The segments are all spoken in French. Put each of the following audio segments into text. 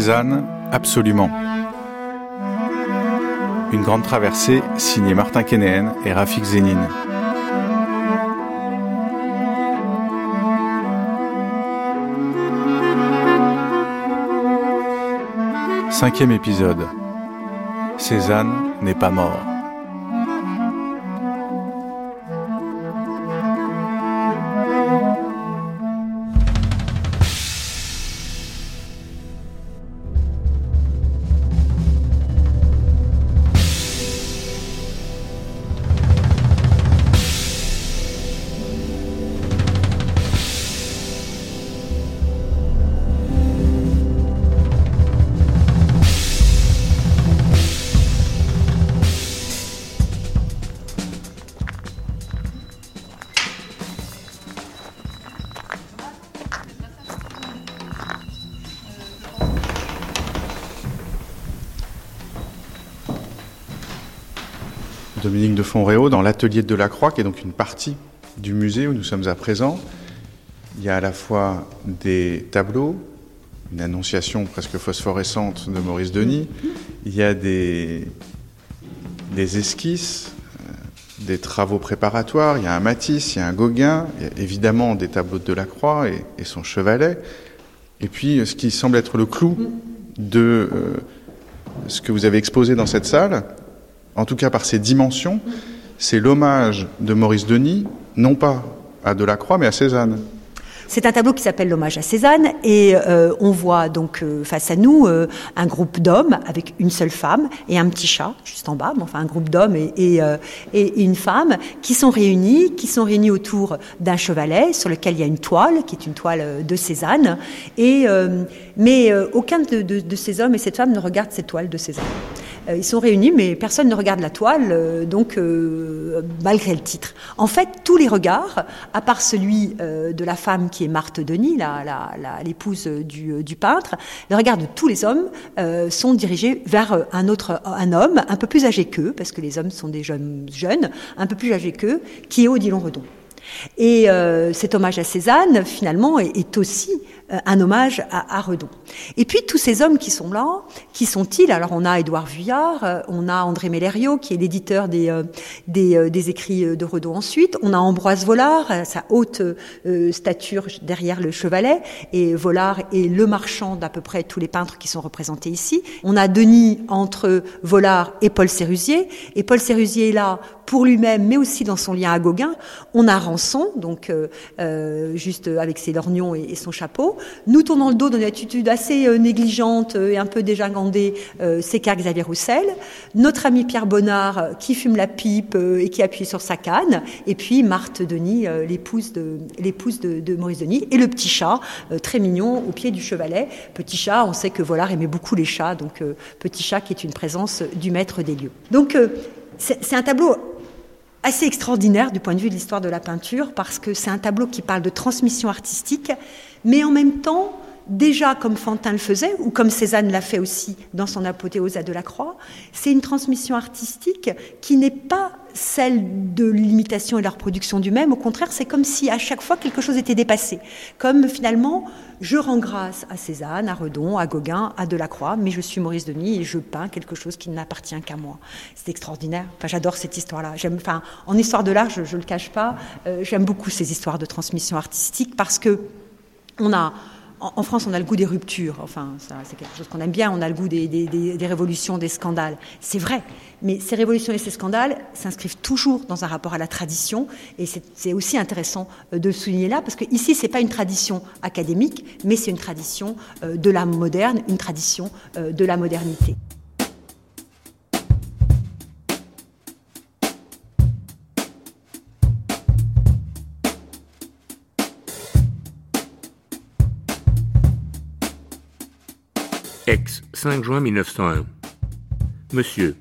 Cézanne, absolument. Une grande traversée signée Martin Kénéen et Rafik Zénine. Cinquième épisode. Cézanne n'est pas mort. L'atelier de Delacroix, qui est donc une partie du musée où nous sommes à présent. Il y a à la fois des tableaux, une annonciation presque phosphorescente de Maurice Denis, il y a des, esquisses, euh, des travaux préparatoires, il y a un Matisse, il y a un Gauguin, il évidemment des tableaux de Delacroix et, son chevalet, et puis ce qui semble être le clou de euh, ce que vous avez exposé dans cette salle, en tout cas par ses dimensions, c'est l'hommage de Maurice Denis, non pas à Delacroix, mais à Cézanne. C'est un tableau qui s'appelle L'hommage à Cézanne et euh, on voit donc euh, face à nous euh, un groupe d'hommes avec une seule femme et un petit chat juste en bas, mais enfin un groupe d'hommes et, une femme qui sont réunis, qui sont réunis autour d'un chevalet sur lequel il y a une toile qui est une toile de Cézanne. Et, mais aucun de, de, de, ces hommes et cette femme ne regarde cette toile de Cézanne. Ils sont réunis, mais personne ne regarde la toile, donc malgré le titre. En fait, tous les regards, à part celui de la femme qui est Marthe Denis, l'épouse du, peintre, les regards de tous les hommes euh, sont dirigés vers un autre, un homme un peu plus âgé qu'eux, parce que les hommes sont des jeunes, un peu plus âgés qu'eux, qui est Odilon Redon. Et euh, cet hommage à Cézanne, finalement, est, aussi euh, un hommage à, à, Redon. Et puis tous ces hommes qui sont là, qui sont-ils? Alors on a Édouard Vuillard, euh, on a André Mellerio, qui est l'éditeur des, euh, des, euh, des, écrits de Redon ensuite, on a Ambroise Vollard, sa haute euh, stature derrière le chevalet, et Vollard est le marchand d'à peu près tous les peintres qui sont représentés ici. On a Denis entre Vollard et Paul Sérusier, et Paul Sérusier est là pour lui-même, mais aussi dans son lien à Gauguin. On a Rançon, donc euh, juste avec ses lorgnons et, son chapeau. Nous tournons le dos d'une attitude assez euh, négligente et un peu dégingandée, euh, c'est car Xavier Roussel. Notre ami Pierre Bonnard qui fume la pipe et qui appuie sur sa canne. Et puis Marthe Denis, l'épouse de, l'épouse de, Maurice Denis. Et le petit chat, très mignon, au pied du chevalet. Petit chat, on sait que Vollard aimait beaucoup les chats, donc petit chat qui est une présence du maître des lieux. Donc c'est un tableau assez extraordinaire du point de vue de l'histoire de la peinture parce que c'est un tableau qui parle de transmission artistique, mais en même temps, déjà comme Fantin le faisait, ou comme Cézanne l'a fait aussi dans son apothéose à Delacroix, c'est une transmission artistique qui n'est pas celle de l'imitation et de la reproduction du même. Au contraire, c'est comme si à chaque fois quelque chose était dépassé. Comme finalement, je rends grâce à Cézanne, à Redon, à Gauguin, à Delacroix, mais je suis Maurice Denis et je peins quelque chose qui n'appartient qu'à moi. C'est extraordinaire. Enfin, j'adore cette histoire-là. En histoire de l'art, je, ne le cache pas, euh, j'aime beaucoup ces histoires de transmission artistique parce que en, France, on a le goût des ruptures. Enfin, c'est quelque chose qu'on aime bien. On a le goût des, révolutions, des scandales. C'est vrai. Mais ces révolutions et ces scandales s'inscrivent toujours dans un rapport à la tradition. Et c'est aussi intéressant de le souligner là, parce que ici, c'est pas une tradition académique, mais c'est une tradition de l'âme moderne, une tradition de la modernité. Aix, 5 juin 1901. Monsieur,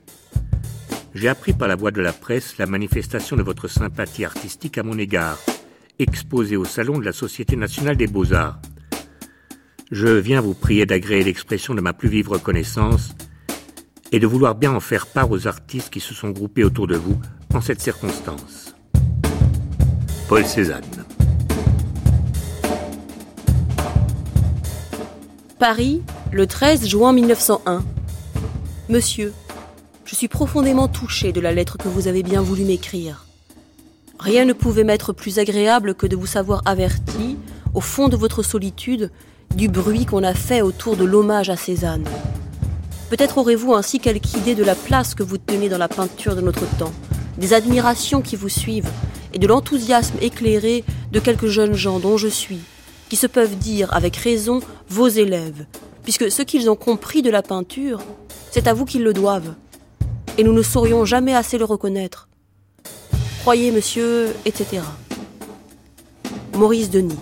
j'ai appris par la voie de la presse la manifestation de votre sympathie artistique à mon égard, exposée au salon de la Société nationale des beaux-arts. Je viens vous prier d'agréer l'expression de ma plus vive reconnaissance et de vouloir bien en faire part aux artistes qui se sont groupés autour de vous en cette circonstance. Paul Cézanne. Paris, le 13 juin 1901. Monsieur, je suis profondément touché de la lettre que vous avez bien voulu m'écrire. Rien ne pouvait m'être plus agréable que de vous savoir averti, au fond de votre solitude, du bruit qu'on a fait autour de l'hommage à Cézanne. Peut-être aurez-vous ainsi quelque idée de la place que vous tenez dans la peinture de notre temps, des admirations qui vous suivent et de l'enthousiasme éclairé de quelques jeunes gens dont je suis, qui se peuvent dire avec raison vos élèves, puisque ce qu'ils ont compris de la peinture, c'est à vous qu'ils le doivent. Et nous ne saurions jamais assez le reconnaître. Croyez, monsieur, etc. Maurice Denis.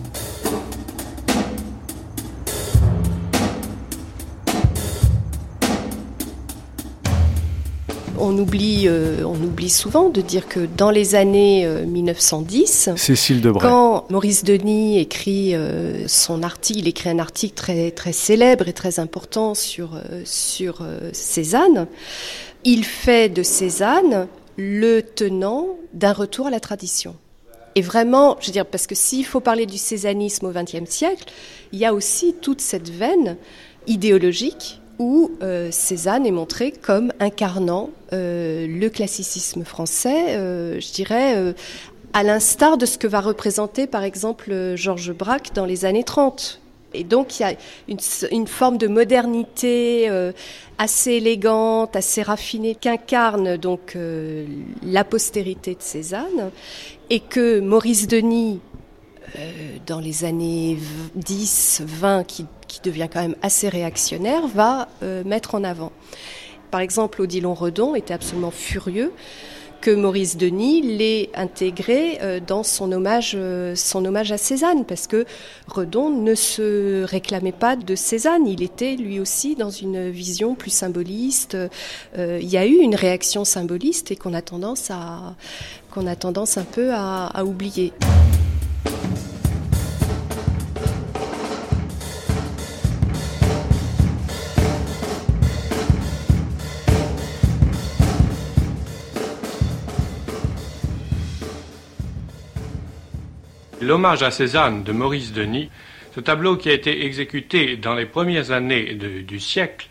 On oublie, euh, on oublie souvent de dire que dans les années 1910, Cécile quand Maurice Denis écrit euh, son article, il écrit un article très, très célèbre et très important sur, euh, sur Cézanne, il fait de Cézanne le tenant d'un retour à la tradition. Et vraiment, je veux dire, parce que s'il faut parler du césanisme au XXe siècle, il y a aussi toute cette veine idéologique où euh, Cézanne est montré comme incarnant euh, le classicisme français, euh, je dirais, à l'instar de ce que va représenter par exemple Georges Braque dans les années 30. Et donc il y a une, forme de modernité assez élégante, assez raffinée qu'incarne donc la postérité de Cézanne et que Maurice Denis dans les années 10, 20, qui qui devient quand même assez réactionnaire, va euh, mettre en avant. Par exemple, Odilon Redon était absolument furieux que Maurice Denis l'ait intégré euh, dans son hommage, euh, son hommage à Cézanne, parce que Redon ne se réclamait pas de Cézanne, il était lui aussi dans une vision plus symboliste. il y a eu une réaction symboliste et qu'on a tendance à qu'on a tendance un peu à oublier. L'hommage à Cézanne de Maurice Denis, ce tableau qui a été exécuté dans les premières années du siècle,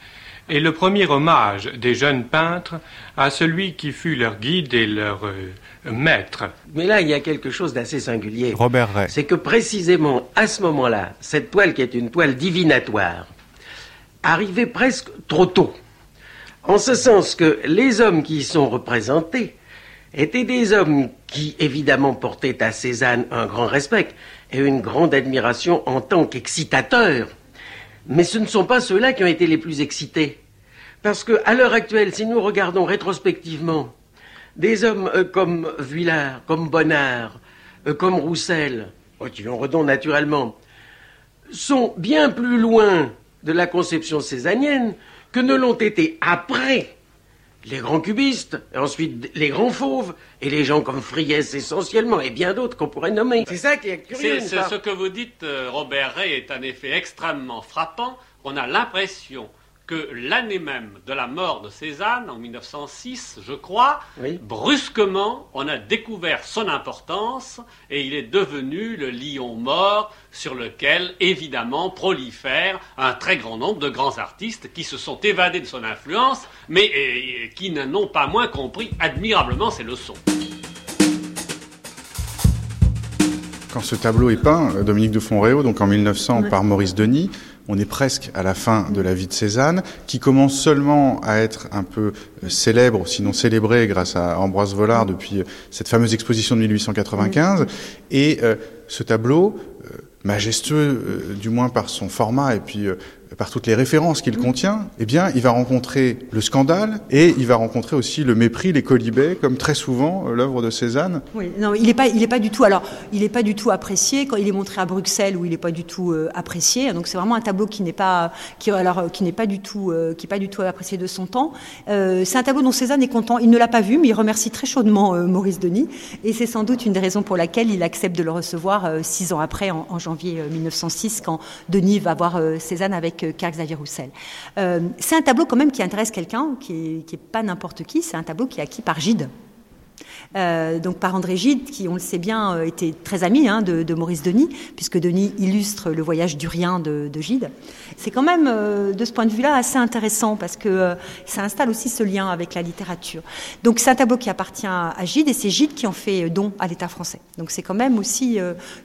est le premier hommage des jeunes peintres à celui qui fut leur guide et leur euh, maître. Mais là, il y a quelque chose d'assez singulier. Robert Ray. C'est que précisément à ce moment-là, cette toile qui est une toile divinatoire, arrivait presque trop tôt. En ce sens que les hommes qui y sont représentés étaient des hommes qui, évidemment, portaient à Cézanne un grand respect et une grande admiration en tant qu'excitateur. Mais ce ne sont pas ceux-là qui ont été les plus excités. Parce que, à l'heure actuelle, si nous regardons rétrospectivement des hommes euh, comme Vuillard, comme Bonnard, euh, comme Roussel, Otillon Redon naturellement, sont bien plus loin de la conception césanienne que ne l'ont été après les grands cubistes, et ensuite les grands fauves, et les gens comme Friès essentiellement, et bien d'autres qu'on pourrait nommer. C'est ça qui est curieux. C'est, ce que vous dites, euh, Robert Ray, est un effet extrêmement frappant. On a l'impression que l'année même de la mort de Cézanne, en 1906, je crois, brusquement, on a découvert son importance et il est devenu le lion mort sur lequel, évidemment, prolifèrent un très grand nombre de grands artistes qui se sont évadés de son influence, mais qui n'ont pas moins compris admirablement ses leçons. quand ce tableau est peint, euh, Dominique de Fonréau, donc en 1900 par Maurice Denis, on est presque à la fin de la vie de Cézanne, qui commence seulement à être un peu euh, célèbre, sinon célébré grâce à Ambroise Vollard depuis euh, cette fameuse exposition de 1895. Et ce tableau, majestueux, du moins par son format et puis par toutes les références qu'il contient, eh bien, il va rencontrer le scandale et il va rencontrer aussi le mépris, les colibets, comme très souvent euh, l'œuvre de Cézanne. Non, il n'est pas, il est pas du tout. Alors, il n'est pas du tout apprécié quand il est montré à Bruxelles où il n'est pas du tout euh, apprécié. Donc, c'est vraiment un tableau qui n'est pas, qui alors, euh, qui n'est pas du tout, qui est pas du tout apprécié de son temps. c'est un tableau dont Cézanne est content. Il ne l'a pas vu, mais il remercie très chaudement Maurice Denis, et c'est sans doute une des raisons pour laquelle il accepte de le recevoir six ans après, en janvier 1906, quand Denis va voir Cézanne avec Carl Xavier Roussel. Euh, c'est un tableau quand même qui intéresse quelqu'un, qui n'est pas n'importe qui, c'est un tableau qui est acquis par Gide. Euh, donc par André Gide, qui, on le sait bien, euh, était très ami hein, de, Maurice Denis, puisque Denis illustre le voyage du rien de, Gide. C'est quand même, de ce point de vue-là, assez intéressant, parce que ça installe aussi ce lien avec la littérature. Donc c'est un tableau qui appartient à, Gide, et c'est Gide qui en fait don à l'État français. Donc c'est quand même aussi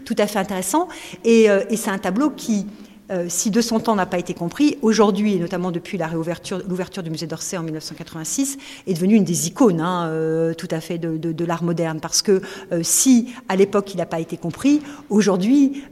tout à fait intéressant, et c'est un tableau qui euh, si de son temps n'a pas été compris, aujourd'hui, et notamment depuis l'ouverture du musée d'Orsay en 1986, est devenu une des icônes hein, euh, tout à fait de, l'art moderne. Parce que euh, si à l'époque il n'a pas été compris, aujourd'hui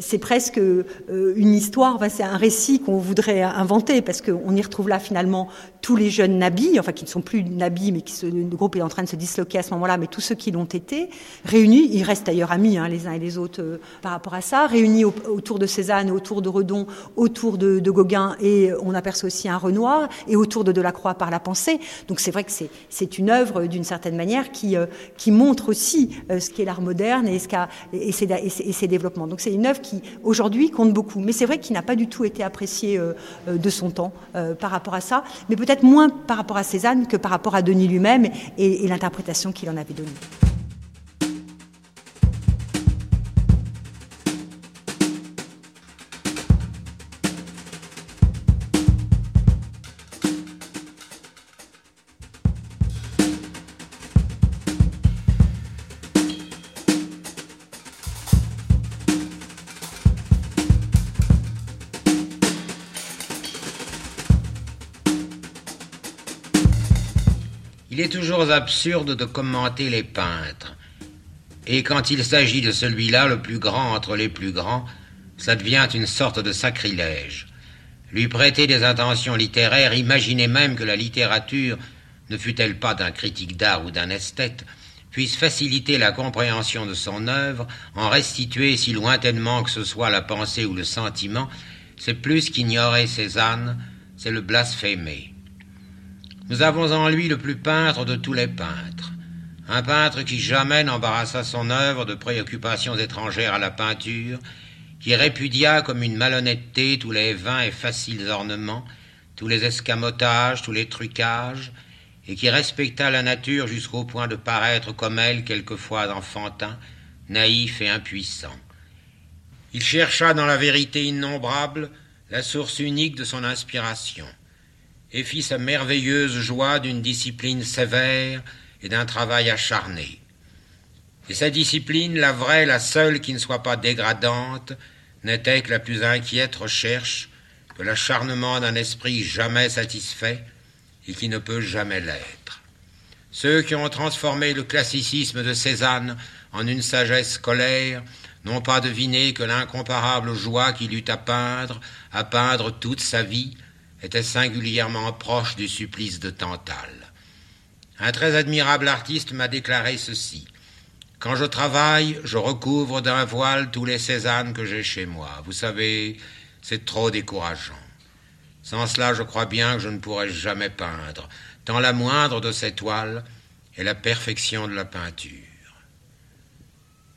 c'est presque une histoire, c'est un récit qu'on voudrait inventer, parce qu'on y retrouve là finalement tous les jeunes nabis, enfin qui ne sont plus nabis, mais qui se, le groupe est en train de se disloquer à ce moment-là, mais tous ceux qui l'ont été, réunis, ils restent d'ailleurs amis hein, les uns et les autres par rapport à ça, réunis autour de Cézanne, autour de Redon autour de, Gauguin et on aperçoit aussi un Renoir et autour de Delacroix par la pensée. Donc c'est vrai que c'est une œuvre d'une certaine manière qui, euh, qui montre aussi euh, ce qu'est l'art moderne et, ce et, ses, et, ses, développements. Donc c'est une œuvre qui aujourd'hui compte beaucoup. Mais c'est vrai qu'il n'a pas du tout été apprécié euh, de son temps par rapport à ça, mais peut-être moins par rapport à Cézanne que par rapport à Denis lui-même et l'interprétation qu'il en avait donnée. Absurde de commenter les peintres. Et quand il s'agit de celui-là, le plus grand entre les plus grands, ça devient une sorte de sacrilège. Lui prêter des intentions littéraires, imaginer même que la littérature, ne fût-elle pas d'un critique d'art ou d'un esthète, puisse faciliter la compréhension de son œuvre, en restituer si lointainement que ce soit la pensée ou le sentiment, c'est plus qu'ignorer Cézanne, c'est le blasphémer. Nous avons en lui le plus peintre de tous les peintres. Un peintre qui jamais n'embarrassa son œuvre de préoccupations étrangères à la peinture, qui répudia comme une malhonnêteté tous les vains et faciles ornements, tous les escamotages, tous les trucages, et qui respecta la nature jusqu'au point de paraître comme elle quelquefois enfantin, naïf et impuissant. Il chercha dans la vérité innombrable la source unique de son inspiration et fit sa merveilleuse joie d'une discipline sévère et d'un travail acharné. Et sa discipline, la vraie, la seule qui ne soit pas dégradante, n'était que la plus inquiète recherche, que l'acharnement d'un esprit jamais satisfait et qui ne peut jamais l'être. Ceux qui ont transformé le classicisme de Cézanne en une sagesse scolaire n'ont pas deviné que l'incomparable joie qu'il eut à peindre, à peindre toute sa vie, était singulièrement proche du supplice de Tantale. Un très admirable artiste m'a déclaré ceci. Quand je travaille, je recouvre d'un voile tous les Cézannes que j'ai chez moi. Vous savez, c'est trop décourageant. Sans cela, je crois bien que je ne pourrais jamais peindre, tant la moindre de ces toiles est la perfection de la peinture.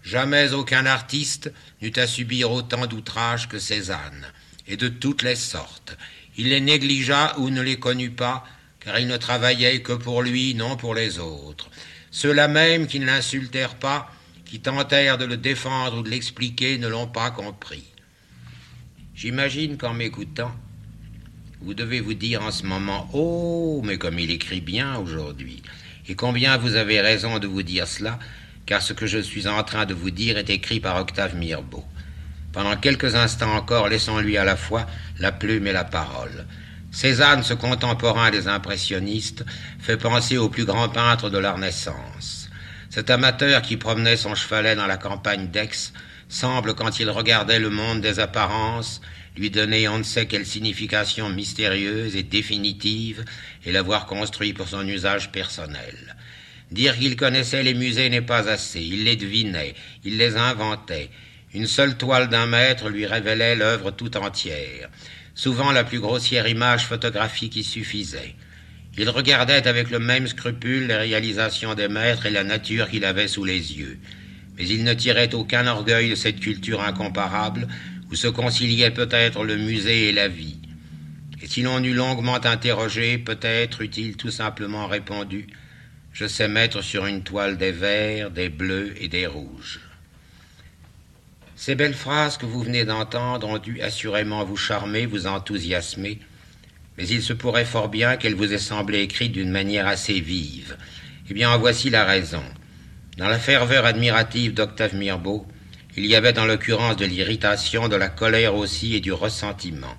Jamais aucun artiste n'eut à subir autant d'outrages que Cézanne, et de toutes les sortes, il les négligea ou ne les connut pas, car il ne travaillait que pour lui, non pour les autres. Ceux-là même qui ne l'insultèrent pas, qui tentèrent de le défendre ou de l'expliquer, ne l'ont pas compris. J'imagine qu'en m'écoutant, vous devez vous dire en ce moment Oh, mais comme il écrit bien aujourd'hui, et combien vous avez raison de vous dire cela, car ce que je suis en train de vous dire est écrit par Octave Mirbeau. Pendant quelques instants encore, laissons-lui à la fois la plume et la parole. Cézanne, ce contemporain des impressionnistes, fait penser au plus grand peintre de leur naissance. Cet amateur qui promenait son chevalet dans la campagne d'Aix semble, quand il regardait le monde des apparences, lui donner on ne sait quelle signification mystérieuse et définitive et l'avoir construit pour son usage personnel. Dire qu'il connaissait les musées n'est pas assez, il les devinait, il les inventait. Une seule toile d'un mètre lui révélait l'œuvre tout entière. Souvent la plus grossière image photographique y suffisait. Il regardait avec le même scrupule les réalisations des maîtres et la nature qu'il avait sous les yeux. Mais il ne tirait aucun orgueil de cette culture incomparable où se conciliaient peut-être le musée et la vie. Et si l'on eût longuement interrogé, peut-être eût-il tout simplement répondu Je sais mettre sur une toile des verts, des bleus et des rouges. Ces belles phrases que vous venez d'entendre ont dû assurément vous charmer, vous enthousiasmer, mais il se pourrait fort bien qu'elles vous aient semblé écrites d'une manière assez vive. Eh bien, en voici la raison. Dans la ferveur admirative d'Octave Mirbeau, il y avait dans l'occurrence de l'irritation, de la colère aussi et du ressentiment.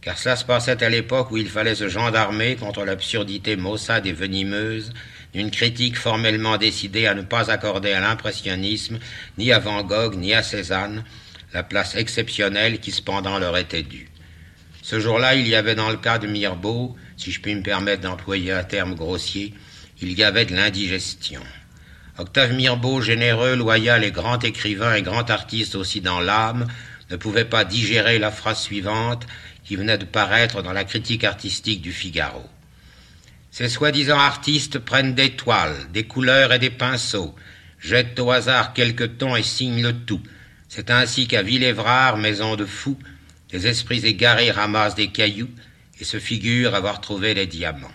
Car cela se passait à l'époque où il fallait se gendarmer contre l'absurdité maussade et venimeuse d'une critique formellement décidée à ne pas accorder à l'impressionnisme, ni à Van Gogh, ni à Cézanne, la place exceptionnelle qui cependant leur était due. Ce jour-là, il y avait dans le cas de Mirbeau, si je puis me permettre d'employer un terme grossier, il y avait de l'indigestion. Octave Mirbeau, généreux, loyal et grand écrivain et grand artiste aussi dans l'âme, ne pouvait pas digérer la phrase suivante qui venait de paraître dans la critique artistique du Figaro. Ces soi-disant artistes prennent des toiles, des couleurs et des pinceaux, jettent au hasard quelques tons et signent le tout. C'est ainsi qu'à Villévrard, maison de fous, des esprits égarés ramassent des cailloux et se figurent avoir trouvé les diamants.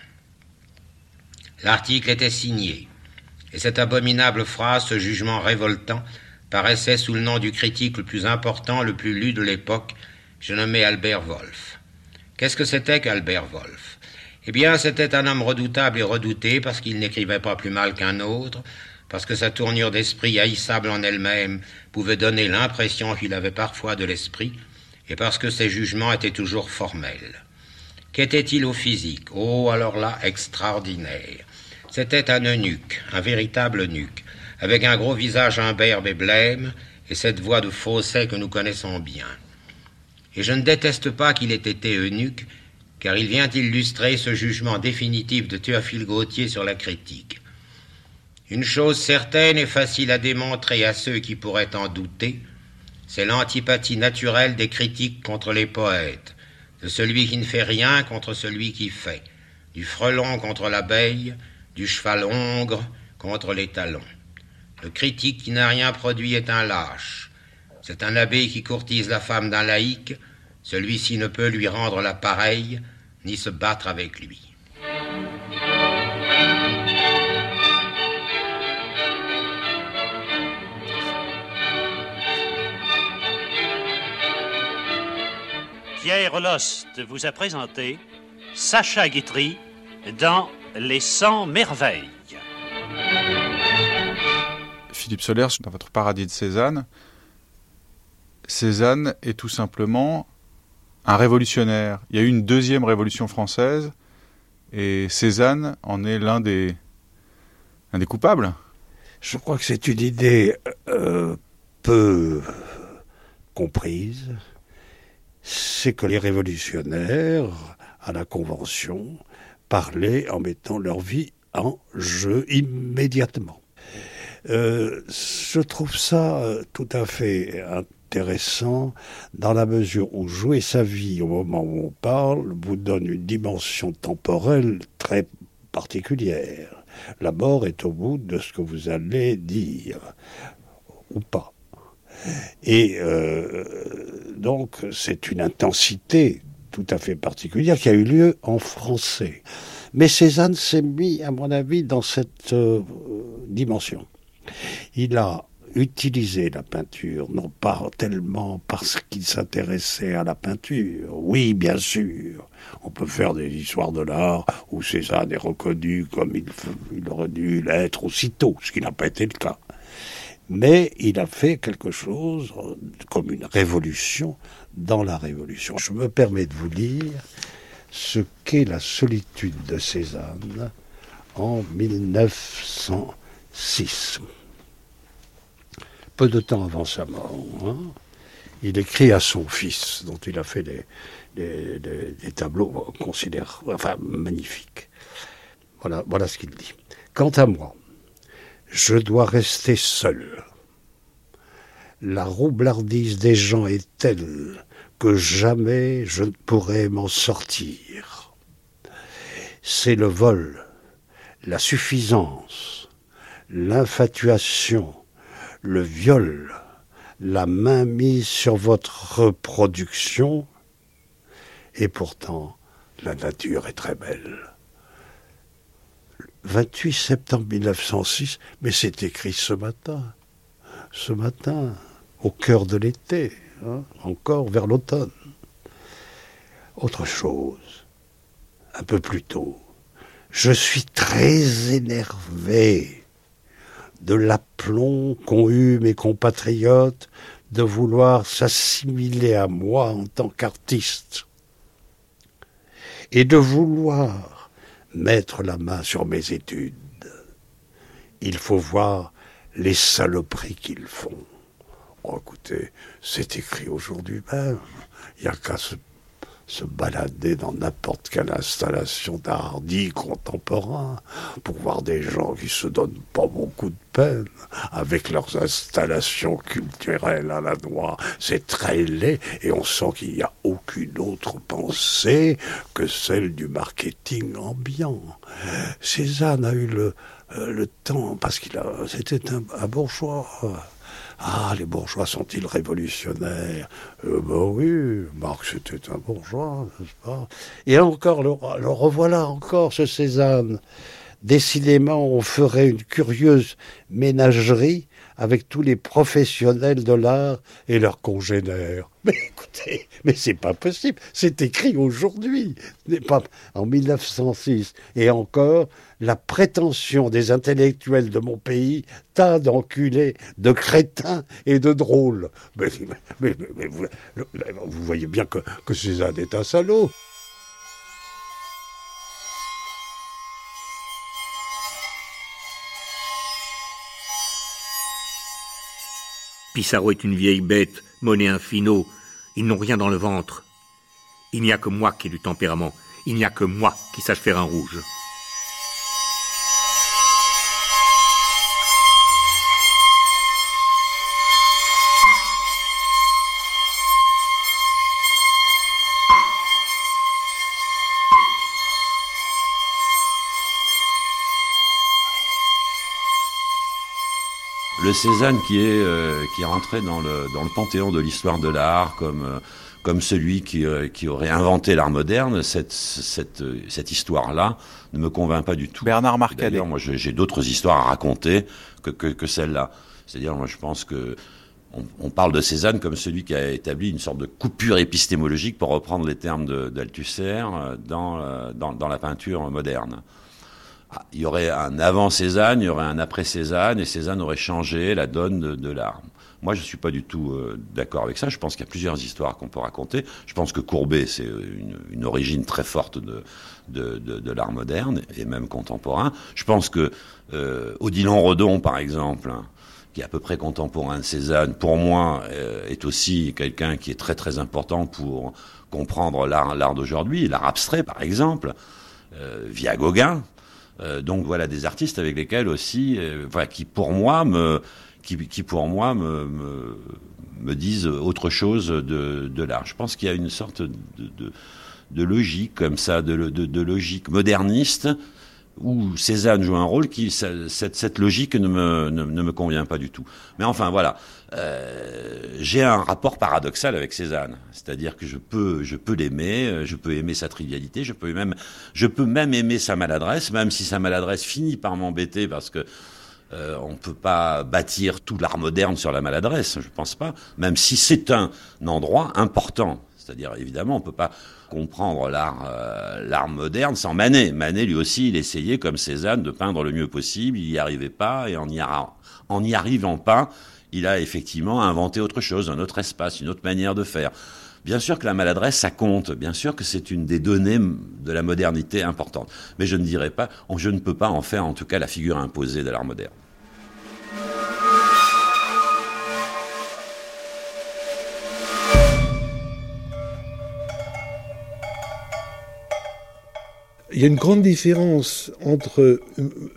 L'article était signé et cette abominable phrase, ce jugement révoltant, paraissait sous le nom du critique le plus important, le plus lu de l'époque, je nommé Albert Wolff. Qu'est-ce que c'était qu'Albert Wolff? Eh bien, c'était un homme redoutable et redouté parce qu'il n'écrivait pas plus mal qu'un autre, parce que sa tournure d'esprit haïssable en elle-même pouvait donner l'impression qu'il avait parfois de l'esprit, et parce que ses jugements étaient toujours formels. Qu'était-il au physique? Oh, alors là, extraordinaire. C'était un eunuque, un véritable eunuque, avec un gros visage imberbe et blême, et cette voix de fausset que nous connaissons bien. Et je ne déteste pas qu'il ait été eunuque, car il vient illustrer ce jugement définitif de Théophile Gautier sur la critique. Une chose certaine et facile à démontrer à ceux qui pourraient en douter, c'est l'antipathie naturelle des critiques contre les poètes, de celui qui ne fait rien contre celui qui fait, du frelon contre l'abeille, du cheval hongre contre les talons. Le critique qui n'a rien produit est un lâche. C'est un abbé qui courtise la femme d'un laïc. Celui-ci ne peut lui rendre la pareille, ni se battre avec lui. Pierre Lost vous a présenté Sacha Guitry dans les 100 merveilles. Philippe Soler, dans votre paradis de Cézanne, Cézanne est tout simplement un révolutionnaire. Il y a eu une deuxième révolution française et Cézanne en est l'un des, coupables. Je crois que c'est une idée euh, peu comprise. C'est que les révolutionnaires, à la Convention, parler en mettant leur vie en jeu immédiatement. Euh, je trouve ça euh, tout à fait intéressant dans la mesure où jouer sa vie au moment où on parle vous donne une dimension temporelle très particulière. La mort est au bout de ce que vous allez dire, ou pas. Et euh, donc c'est une intensité tout à fait particulière qui a eu lieu en français. Mais Cézanne s'est mis, à mon avis, dans cette euh, dimension. Il a utilisé la peinture, non pas tellement parce qu'il s'intéressait à la peinture. Oui, bien sûr, on peut faire des histoires de l'art où Cézanne est reconnu comme il, il aurait dû l'être aussitôt, ce qui n'a pas été le cas. Mais il a fait quelque chose comme une révolution dans la révolution. Je me permets de vous lire ce qu'est la solitude de Cézanne en 1906. Peu de temps avant sa mort, hein, il écrit à son fils, dont il a fait des, tableaux considérables, enfin magnifiques. Voilà, voilà ce qu'il dit. Quant à moi, je dois rester seul. La roublardise des gens est telle que jamais je ne pourrai m'en sortir. C'est le vol, la suffisance, l'infatuation, le viol, la main mise sur votre reproduction, et pourtant la nature est très belle. 28 septembre 1906, mais c'est écrit ce matin, ce matin, au cœur de l'été, hein, encore vers l'automne. Autre chose, un peu plus tôt, je suis très énervé de l'aplomb qu'ont eu mes compatriotes de vouloir s'assimiler à moi en tant qu'artiste et de vouloir mettre la main sur mes études. Il faut voir les saloperies qu'ils font. Oh, écoutez, c'est écrit aujourd'hui même. Il n'y a qu'à se se balader dans n'importe quelle installation d'art contemporain pour voir des gens qui se donnent pas beaucoup de peine avec leurs installations culturelles à la noix. C'est très laid et on sent qu'il n'y a aucune autre pensée que celle du marketing ambiant. Cézanne a eu le, euh, le temps parce qu'il a, c'était un bourgeois ah, les bourgeois sont-ils révolutionnaires? Ben oui, Marx était un bourgeois, n'est-ce pas? Et encore, le, revoilà encore, ce Cézanne. Décidément, on ferait une curieuse ménagerie avec tous les professionnels de l'art et leurs congénères. Mais écoutez, mais c'est pas possible. C'est écrit aujourd'hui, pas? En 1906. Et encore, la prétention des intellectuels de mon pays, tas d'enculés, de crétins et de drôles. Mais, vous, voyez bien que, que Cézanne est un salaud. Pissarro est une vieille bête, monnaie un finot. Ils n'ont rien dans le ventre. Il n'y a que moi qui ai du tempérament. Il n'y a que moi qui sache faire un rouge. Cézanne qui est euh, qui est rentré dans le dans le panthéon de l'histoire de l'art comme euh, comme celui qui, euh, qui aurait inventé l'art moderne, cette, cette, cette histoire-là ne me convainc pas du tout. Bernard Marcadet. D'ailleurs, moi, j'ai d'autres histoires à raconter que, que, que celle-là. C'est-à-dire, moi, je pense que on, on, parle de Cézanne comme celui qui a établi une sorte de coupure épistémologique, pour reprendre les termes d'Althusser, dans, dans, dans la peinture moderne. Ah, il y aurait un avant Cézanne, il y aurait un après Cézanne, et Cézanne aurait changé la donne de, l'art. Moi, je ne suis pas du tout euh, d'accord avec ça. Je pense qu'il y a plusieurs histoires qu'on peut raconter. Je pense que Courbet, c'est une, origine très forte de, de, de, l'art moderne et même contemporain. Je pense que euh, Odilon Redon, par exemple, hein, qui est à peu près contemporain de Cézanne, pour moi, euh, est aussi quelqu'un qui est très très important pour comprendre l'art d'aujourd'hui, l'art abstrait, par exemple, via Gauguin. Euh, donc voilà des artistes avec lesquels aussi, euh, qui pour moi me, qui, qui pour moi me, me, me, disent autre chose de, de l'art. Je pense qu'il y a une sorte de, de, de logique comme ça, de, de logique moderniste où Cézanne joue un rôle qui cette, cette logique ne me, ne, ne, me convient pas du tout. Mais enfin voilà, euh, j'ai un rapport paradoxal avec Cézanne, c'est-à-dire que je peux je peux l'aimer, euh, je peux aimer sa trivialité, je peux même je peux même aimer sa maladresse, même si sa maladresse finit par m'embêter parce que euh, on ne peut pas bâtir tout l'art moderne sur la maladresse, je pense pas, même si c'est un endroit important. C'est-à-dire, évidemment, on ne peut pas comprendre l'art, euh, l'art moderne sans Manet. Manet, lui aussi, il essayait, comme Cézanne, de peindre le mieux possible. Il n'y arrivait pas, et en n'y arrivant pas, il a effectivement inventé autre chose, un autre espace, une autre manière de faire. Bien sûr que la maladresse, ça compte. Bien sûr que c'est une des données de la modernité importante. Mais je ne dirais pas, je ne peux pas en faire, en tout cas, la figure imposée de l'art moderne. Il y a une grande différence entre euh,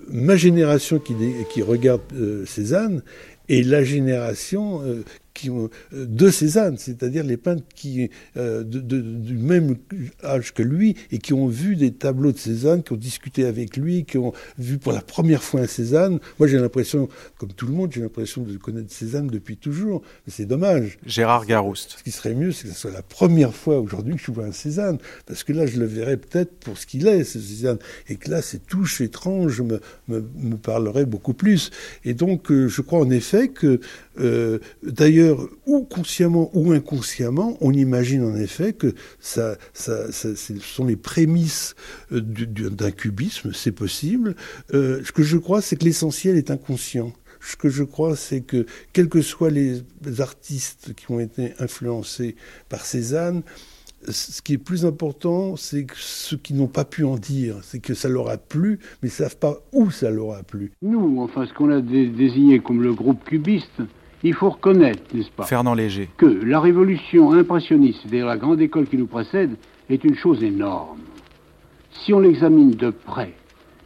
ma génération qui, regarde euh, Cézanne et la génération euh, qui ont, euh, de Cézanne, c'est-à-dire les peintres qui, euh, de, du même âge que lui et qui ont vu des tableaux de Cézanne, qui ont discuté avec lui, qui ont vu pour la première fois un Cézanne. Moi, j'ai l'impression, comme tout le monde, j'ai l'impression de connaître Cézanne depuis toujours. Mais c'est dommage. Gérard Garouste. Ce qui serait mieux, c'est que ce soit la première fois aujourd'hui que je vois un Cézanne, parce que là, je le verrais peut-être pour ce qu'il est, ce Cézanne, et que là, ces touches étranges me, me, me parleraient beaucoup plus. Et donc, euh, je crois en effet que, d'ailleurs, ou consciemment ou inconsciemment, on imagine en effet que ça, ça, ce sont les prémices euh, d'un cubisme, c'est possible. Euh, ce que je crois, c'est que l'essentiel est inconscient. Ce que je crois, c'est que, quels que soient les artistes qui ont été influencés par Cézanne, ce qui est plus important, c'est que ceux qui n'ont pas pu en dire, c'est que ça leur a plu, mais ils ne savent pas où ça leur a plu. Nous, enfin, ce qu'on a désigné comme le groupe cubiste, il faut reconnaître, n'est-ce pas Fernand Léger. Que la révolution impressionniste, c'est-à-dire la grande école qui nous précède, est une chose énorme. Si on l'examine de près,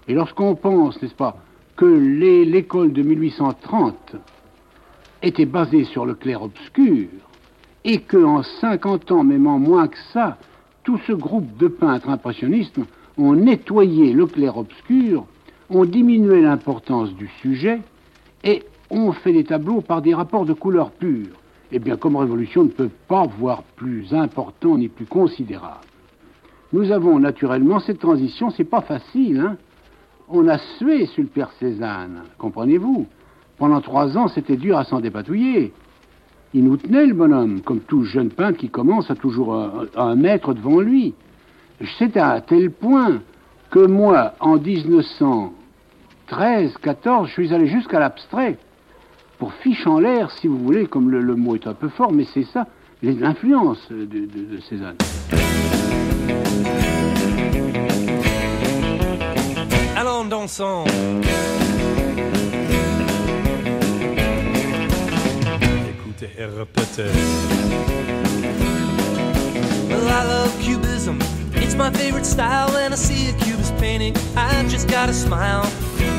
et lorsqu'on pense, n'est-ce pas, que l'école de 1830 était basée sur le clair-obscur, et qu'en 50 ans, même en moins que ça, tout ce groupe de peintres impressionnistes ont nettoyé le clair-obscur, ont diminué l'importance du sujet, et on fait des tableaux par des rapports de couleur pure. Eh bien, comme révolution ne peut pas voir plus important ni plus considérable. Nous avons naturellement cette transition, c'est pas facile, hein. On a sué sur le père Cézanne, comprenez-vous? Pendant trois ans, c'était dur à s'en dépatouiller. Il nous tenait, le bonhomme, comme tout jeune peintre qui commence à toujours un, un maître devant lui. C'est à tel point que moi, en 1913, 14, je suis allé jusqu'à l'abstrait pour fiche en l'air, si vous voulez, comme le, mot est un peu fort, mais c'est ça, l'influence de, de, de Cézanne. Allons dansons. Écoutez et répétez. Well, I love cubism. It's my favorite style. When I see a cubist painting, I just gotta smile.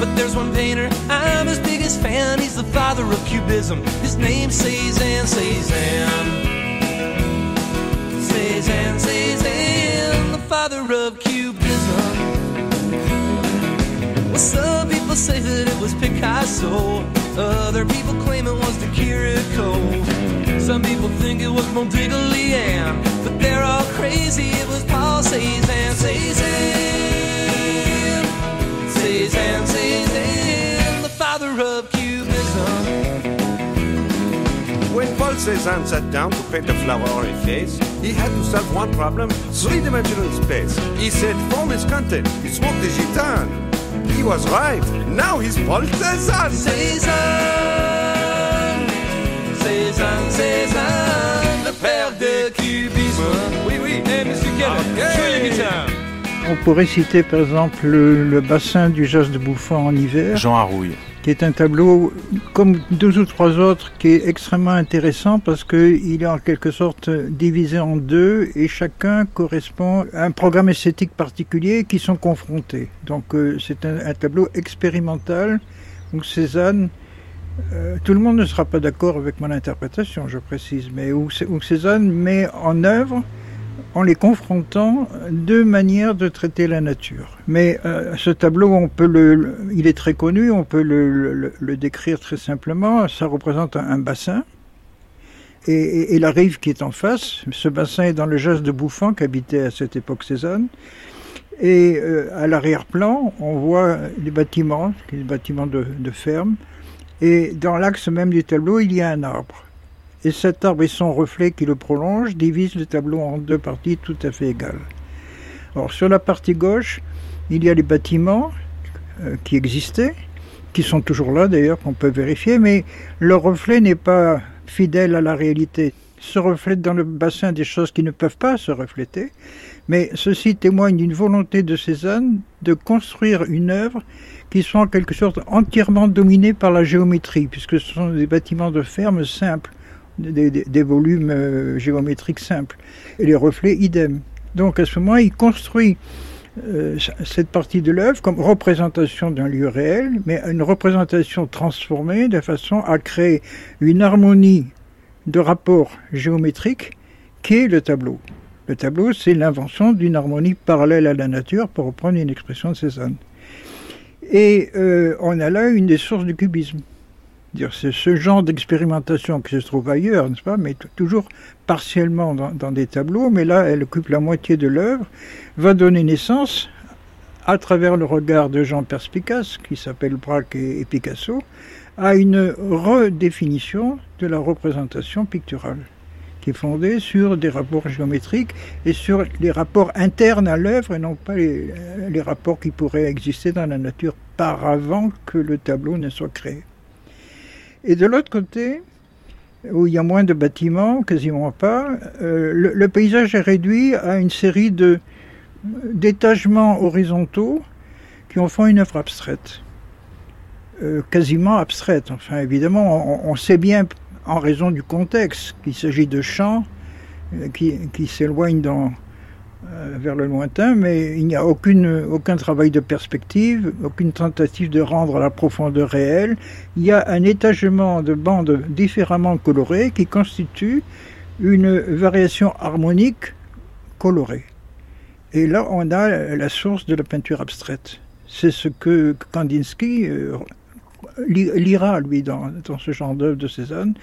But there's one painter I'm his biggest fan. He's the father of cubism. His name's Cezanne, Cezanne. Cezanne, Cezanne, the father of cubism. Well, some people say that it was Picasso. Other people claim it was the Chirico. Some people think it was Modigliani. But they're all crazy. It was Paul Cezanne, Cezanne. Cezanne, Cezanne, the father of cubism. When Paul Cézanne sat down to paint a flowery face, he had to solve one problem, three-dimensional space. He said, form is content, it's work the gitan. He was right. Now he's Paul Cézanne. Cézanne, Cézanne, Cézanne, le père de cubisme. Oui, oui, hey, monsieur Keller, okay. jouez la guitare. On pourrait citer par exemple le, le bassin du Jas de Bouffon en hiver. Jean Harouille. Qui est un tableau, comme deux ou trois autres, qui est extrêmement intéressant parce qu'il est en quelque sorte divisé en deux et chacun correspond à un programme esthétique particulier qui sont confrontés. Donc euh, c'est un, un, tableau expérimental. Donc Cézanne, euh, tout le monde ne sera pas d'accord avec mon interprétation, je précise, mais où, où Cézanne met en œuvre en les confrontant deux manières de traiter la nature. Mais euh, ce tableau, on peut le, il est très connu, on peut le, le, décrire très simplement. Ça représente un, bassin et, et, la rive qui est en face. Ce bassin est dans le jas de Bouffant qu'habitait à cette époque Cézanne. Et euh, à l'arrière-plan, on voit les bâtiments, les bâtiments de ferme. Et dans l'axe même du tableau, il y a un arbre et cet arbre et son reflet qui le prolonge divisent le tableau en deux parties tout à fait égales. Alors sur la partie gauche, il y a les bâtiments euh, qui existaient, qui sont toujours là d'ailleurs, qu'on peut vérifier, mais leur reflet n'est pas fidèle à la réalité. Se reflète dans le bassin des choses qui ne peuvent pas se refléter, mais ceci témoigne d'une volonté de Cézanne de construire une œuvre qui soit en quelque sorte entièrement dominée par la géométrie, puisque ce sont des bâtiments de ferme simples, des, volumes euh, géométriques simples, et les reflets idem. Donc à ce moment, il construit euh, cette partie de l'œuvre comme représentation d'un lieu réel, mais une représentation transformée de façon à créer une harmonie de rapports géométriques qui est le tableau. Le tableau, c'est l'invention d'une harmonie parallèle à la nature, pour reprendre une expression de Cézanne. Et euh, on a là une des sources du cubisme. C'est ce genre d'expérimentation qui se trouve ailleurs, n'est-ce pas, mais toujours partiellement dans, des tableaux, mais là, elle occupe la moitié de l'œuvre, va donner naissance, à travers le regard de Jean Perspicace, qui s'appelle Braque et, Picasso, à une redéfinition de la représentation picturale, qui est fondée sur des rapports géométriques et sur les rapports internes à l'œuvre et non pas les rapports qui pourraient exister dans la nature par avant que le tableau ne soit créé. Et de l'autre côté, où il y a moins de bâtiments, quasiment pas, euh, le, paysage est réduit à une série de d'étagements horizontaux qui en font une œuvre abstraite. Euh, quasiment abstraite. Enfin, évidemment, on, sait bien, en raison du contexte, qu'il s'agit de champs euh, qui, s'éloignent dans, vers le lointain, mais il n'y a aucun travail de perspective, aucune tentative de rendre la profondeur réelle. Il y a un étagement de bandes différemment colorées qui constitue une variation harmonique colorée. Et là, on a la source de la peinture abstraite. C'est ce que Kandinsky euh, lira, lui, dans, dans ce genre d'œuvre de Cézanne.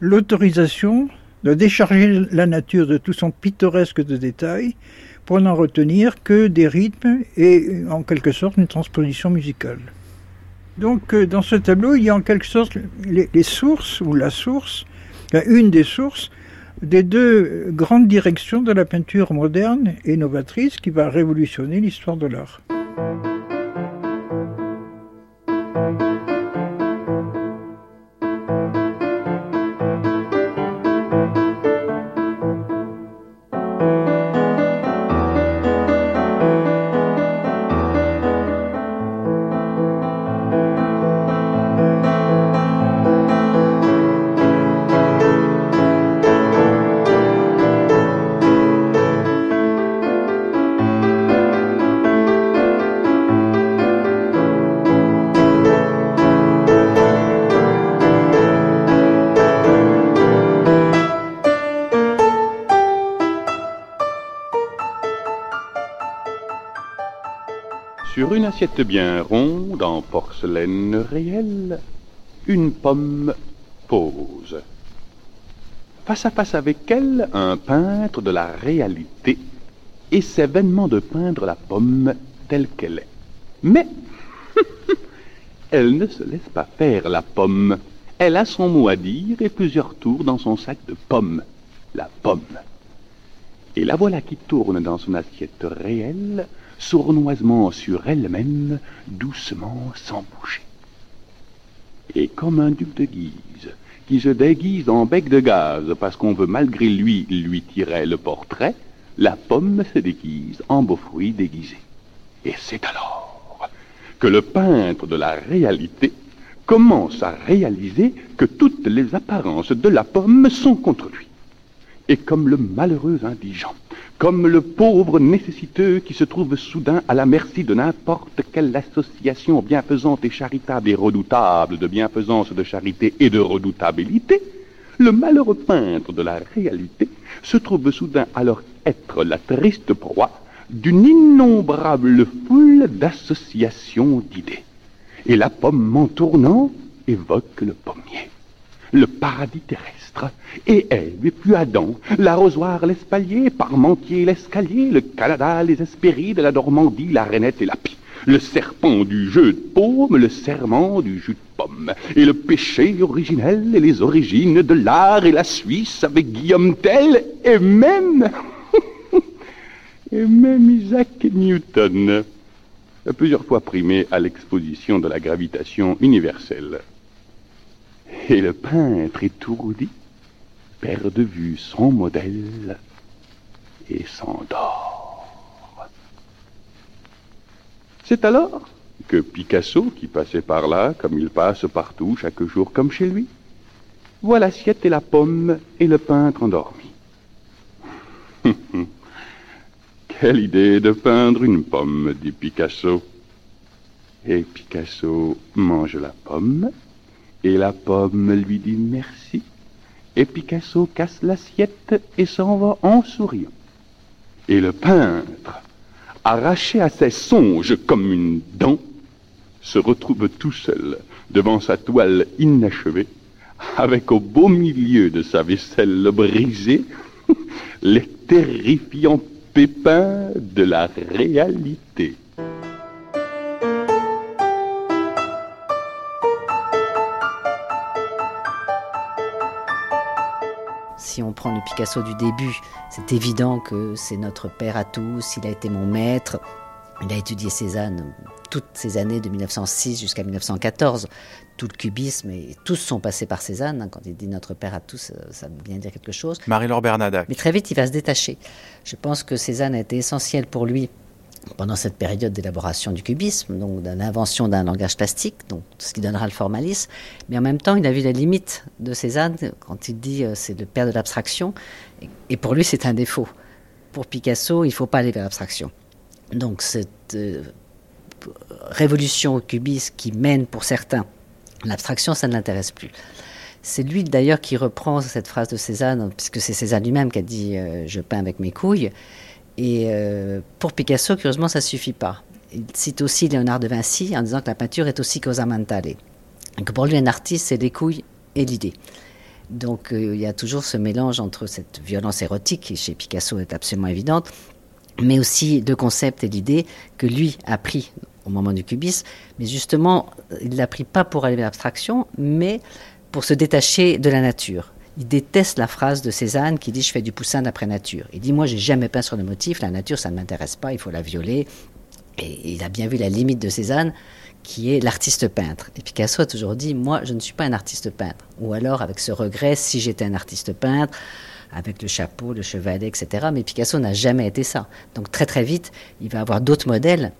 L'autorisation de décharger la nature de tout son pittoresque de détails pour n'en retenir que des rythmes et en quelque sorte une transposition musicale. Donc euh, dans ce tableau, il y a en quelque sorte les, sources, ou la source, une des sources des deux grandes directions de la peinture moderne et novatrice qui va révolutionner l'histoire de l'art. Assiette bien ronde en porcelaine réelle, une pomme pose. Face à face avec elle, un peintre de la réalité essaie vainement de peindre la pomme telle qu'elle est. Mais elle ne se laisse pas faire, la pomme. Elle a son mot à dire et plusieurs tours dans son sac de pommes. La pomme. Et la voilà qui tourne dans son assiette réelle, sournoisement sur elle-même, doucement sans bouger. Et comme un duc de Guise, qui se déguise en bec de gaz parce qu'on veut malgré lui lui tirer le portrait, la pomme se déguise en beau fruit déguisé. Et c'est alors que le peintre de la réalité commence à réaliser que toutes les apparences de la pomme sont contre lui. Et comme le malheureux indigent comme le pauvre nécessiteux qui se trouve soudain à la merci de n'importe quelle association bienfaisante et charitable et redoutable de bienfaisance, de charité et de redoutabilité, le malheureux peintre de la réalité se trouve soudain alors être la triste proie d'une innombrable foule d'associations d'idées. Et la pomme en tournant évoque le pommier, le paradis terrestre et Ève, puis Adam, l'arrosoir, l'espalier, Parmentier, l'escalier, le Canada, les Hespérides, la Normandie, la Rainette et la Pie. le serpent du jeu de paume, le serment du jus de pomme, et le péché originel et les origines de l'art et la Suisse avec Guillaume Tell, et même, et même Isaac Newton, plusieurs fois primé à l'exposition de la gravitation universelle. Et le peintre étourdi perd de vue son modèle et s'endort. C'est alors que Picasso, qui passait par là, comme il passe partout, chaque jour comme chez lui, voit l'assiette et la pomme et le peintre endormi. Quelle idée de peindre une pomme, dit Picasso. Et Picasso mange la pomme, et la pomme lui dit merci, et Picasso casse l'assiette et s'en va en souriant. Et le peintre, arraché à ses songes comme une dent, se retrouve tout seul devant sa toile inachevée, avec au beau milieu de sa vaisselle brisée les terrifiants pépins de la réalité. Si on prend le Picasso du début, c'est évident que c'est notre père à tous, il a été mon maître, il a étudié Cézanne toutes ces années de 1906 jusqu'à 1914. Tout le cubisme et tous sont passés par Cézanne. Hein. Quand il dit notre père à tous, euh, ça veut bien dire quelque chose. Marie-Laure Bernadac. Mais très vite, il va se détacher. Je pense que Cézanne a été essentiel pour lui pendant cette période d'élaboration du cubisme, donc de l'invention d'un langage plastique, donc ce qui donnera le formalisme. Mais en même temps, il a vu la limite de Cézanne quand il dit euh, c'est le père de l'abstraction. Et pour lui, c'est un défaut. Pour Picasso, il ne faut pas aller vers l'abstraction. Donc cette euh, révolution au cubisme qui mène pour certains l'abstraction, ça ne l'intéresse plus. C'est lui d'ailleurs qui reprend cette phrase de Cézanne, puisque c'est Cézanne lui-même qui a dit euh, Je peins avec mes couilles. Et euh, pour Picasso, curieusement, ça ne suffit pas. Il cite aussi Léonard de Vinci en disant que la peinture est aussi cosa mentale. Pour lui, un artiste, c'est les couilles et l'idée. Donc euh, il y a toujours ce mélange entre cette violence érotique, qui chez Picasso est absolument évidente, mais aussi le concept et l'idée que lui a pris au moment du cubisme. Mais justement, il l'a pris pas pour aller vers l'abstraction, mais pour se détacher de la nature. Il déteste la phrase de Cézanne qui dit Je fais du poussin d'après nature. Il dit Moi, j'ai jamais peint sur le motif, la nature, ça ne m'intéresse pas, il faut la violer. Et il a bien vu la limite de Cézanne, qui est l'artiste peintre. Et Picasso a toujours dit Moi, je ne suis pas un artiste peintre. Ou alors, avec ce regret, si j'étais un artiste peintre, avec le chapeau, le chevalet, etc. Mais Picasso n'a jamais été ça. Donc, très très vite, il va avoir d'autres modèles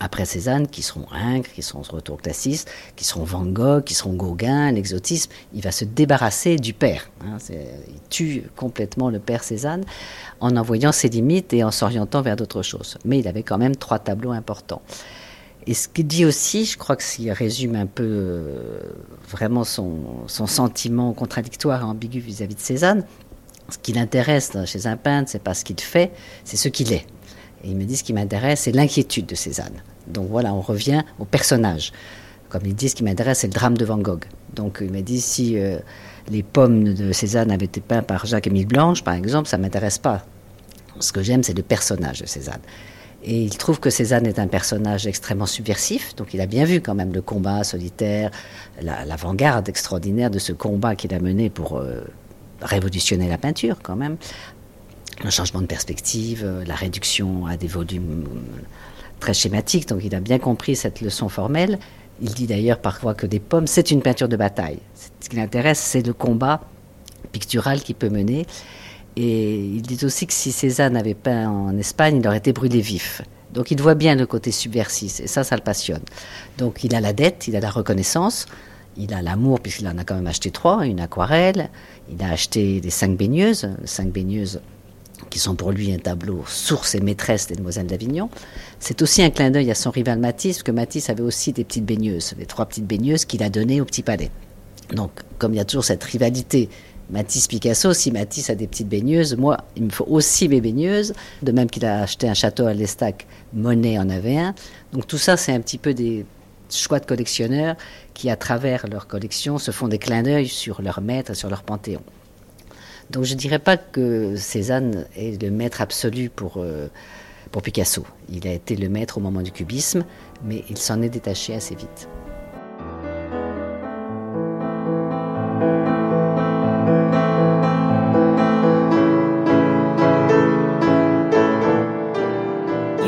après Cézanne, qui seront Ingres, qui seront retour classiste, qui seront Van Gogh, qui seront Gauguin, l'exotisme, il va se débarrasser du père. Hein. il tue complètement le père Cézanne en envoyant ses limites et en s'orientant vers d'autres choses. Mais il avait quand même trois tableaux importants. Et ce qu'il dit aussi, je crois que ça résume un peu euh, vraiment son, sentiment contradictoire et ambigu vis-à-vis de Cézanne, ce qui l'intéresse chez un peintre, c'est pas ce qu'il fait, c'est ce qu'il est. Il me dit ce qui m'intéresse, c'est l'inquiétude de Cézanne. Donc voilà, on revient au personnage. Comme il dit, ce qui m'intéresse, c'est le drame de Van Gogh. Donc il m'a dit si euh, les pommes de Cézanne avaient été peintes par Jacques-Émile Blanche, par exemple, ça m'intéresse pas. Ce que j'aime, c'est le personnage de Cézanne. Et il trouve que Cézanne est un personnage extrêmement subversif, donc il a bien vu quand même le combat solitaire, l'avant-garde extraordinaire de ce combat qu'il a mené pour euh, révolutionner la peinture quand même, un changement de perspective, euh, la réduction à des volumes très schématiques. Donc il a bien compris cette leçon formelle. Il dit d'ailleurs parfois que des pommes, c'est une peinture de bataille. Ce qui l'intéresse, c'est le combat pictural qu'il peut mener. Et il dit aussi que si Cézanne avait peint en Espagne, il aurait été brûlé vif. Donc il voit bien le côté subversif, et ça, ça le passionne. Donc il a la dette, il a la reconnaissance, il a l'amour, puisqu'il en a quand même acheté trois, une aquarelle, il a acheté des cinq baigneuses, cinq baigneuses qui sont pour lui un tableau source et maîtresse des Demoiselles d'Avignon. C'est aussi un clin d'œil à son rival Matisse, que Matisse avait aussi des petites baigneuses, des trois petites baigneuses qu'il a données au Petit Palais. Donc, comme il y a toujours cette rivalité Matisse-Picasso, si Matisse a des petites baigneuses, moi, il me faut aussi mes baigneuses. De même qu'il a acheté un château à l'Estac, Monet en avait un. Donc tout ça, c'est un petit peu des choix de collectionneurs qui, à travers leur collection, se font des clins d'œil sur leur maître, sur leur panthéon. Donc je ne dirais pas que Cézanne est le maître absolu pour, euh, pour Picasso. Il a été le maître au moment du cubisme, mais il s'en est détaché assez vite.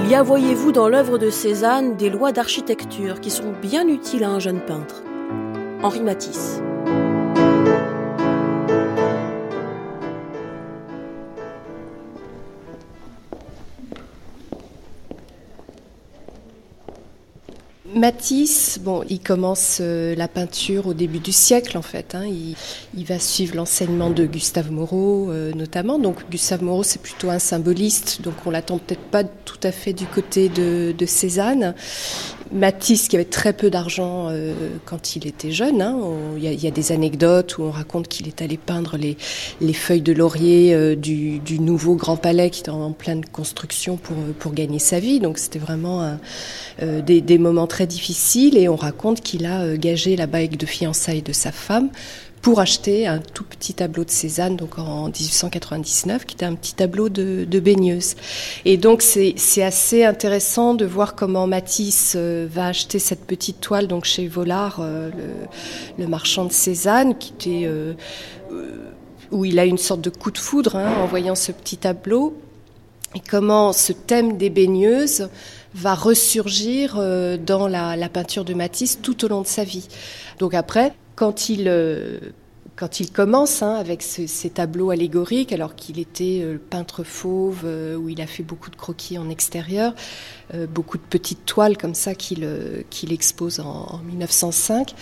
Il y a, voyez-vous, dans l'œuvre de Cézanne des lois d'architecture qui sont bien utiles à un jeune peintre. Henri Matisse. Matisse, bon, il commence euh, la peinture au début du siècle en fait. Hein. Il, va suivre l'enseignement de Gustave Moreau euh, notamment. Donc Gustave Moreau c'est plutôt un symboliste, donc on l'attend peut-être pas tout à fait du côté de, de Cézanne. Matisse qui avait très peu d'argent euh, quand il était jeune. Hein. Il y, a des anecdotes où on raconte qu'il est allé peindre les, les feuilles de laurier euh, du, du, nouveau Grand Palais qui était en pleine construction pour, pour gagner sa vie. Donc c'était vraiment un, euh, des, des, moments très difficiles et on raconte qu'il a gagé la bague de fiançailles de sa femme pour acheter un tout petit tableau de Cézanne, donc en 1899, qui était un petit tableau de, de baigneuse. Et donc c'est assez intéressant de voir comment Matisse euh, va acheter cette petite toile donc chez Vollard, euh, le, le, marchand de Cézanne, qui était euh, où il a une sorte de coup de foudre hein, en voyant ce petit tableau, et comment ce thème des baigneuses va ressurgir dans la, la peinture de Matisse tout au long de sa vie. Donc après, quand il, euh, quand il commence hein, avec ce, ces tableaux allégoriques, alors qu'il était euh, peintre fauve, euh, où il a fait beaucoup de croquis en extérieur, beaucoup de petites toiles comme ça qu'il expose en, en 1905,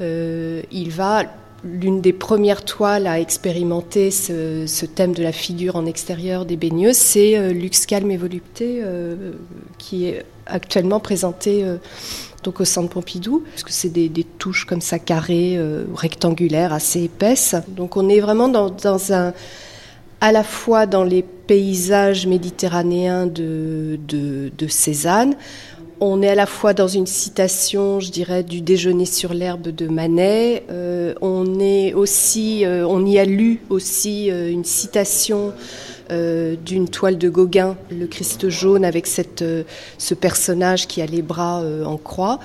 il va l'une des premières toiles à expérimenter ce, thème de la figure en extérieur des baigneuses, c'est euh, Lux Calme et Volupté, qui est actuellement présenté donc au centre Pompidou, parce que c'est des, touches comme ça carrées, euh, rectangulaires, assez épaisses. Donc on est vraiment dans, un, à la fois dans les paysages méditerranéens de, de, Cézanne. On est à la fois dans une citation, je dirais, du déjeuner sur l'herbe de Manet. Euh, on est aussi, euh, on y a lu aussi une citation euh, d'une toile de Gauguin, le Christ jaune, avec cette, euh, ce personnage qui a les bras euh, en croix.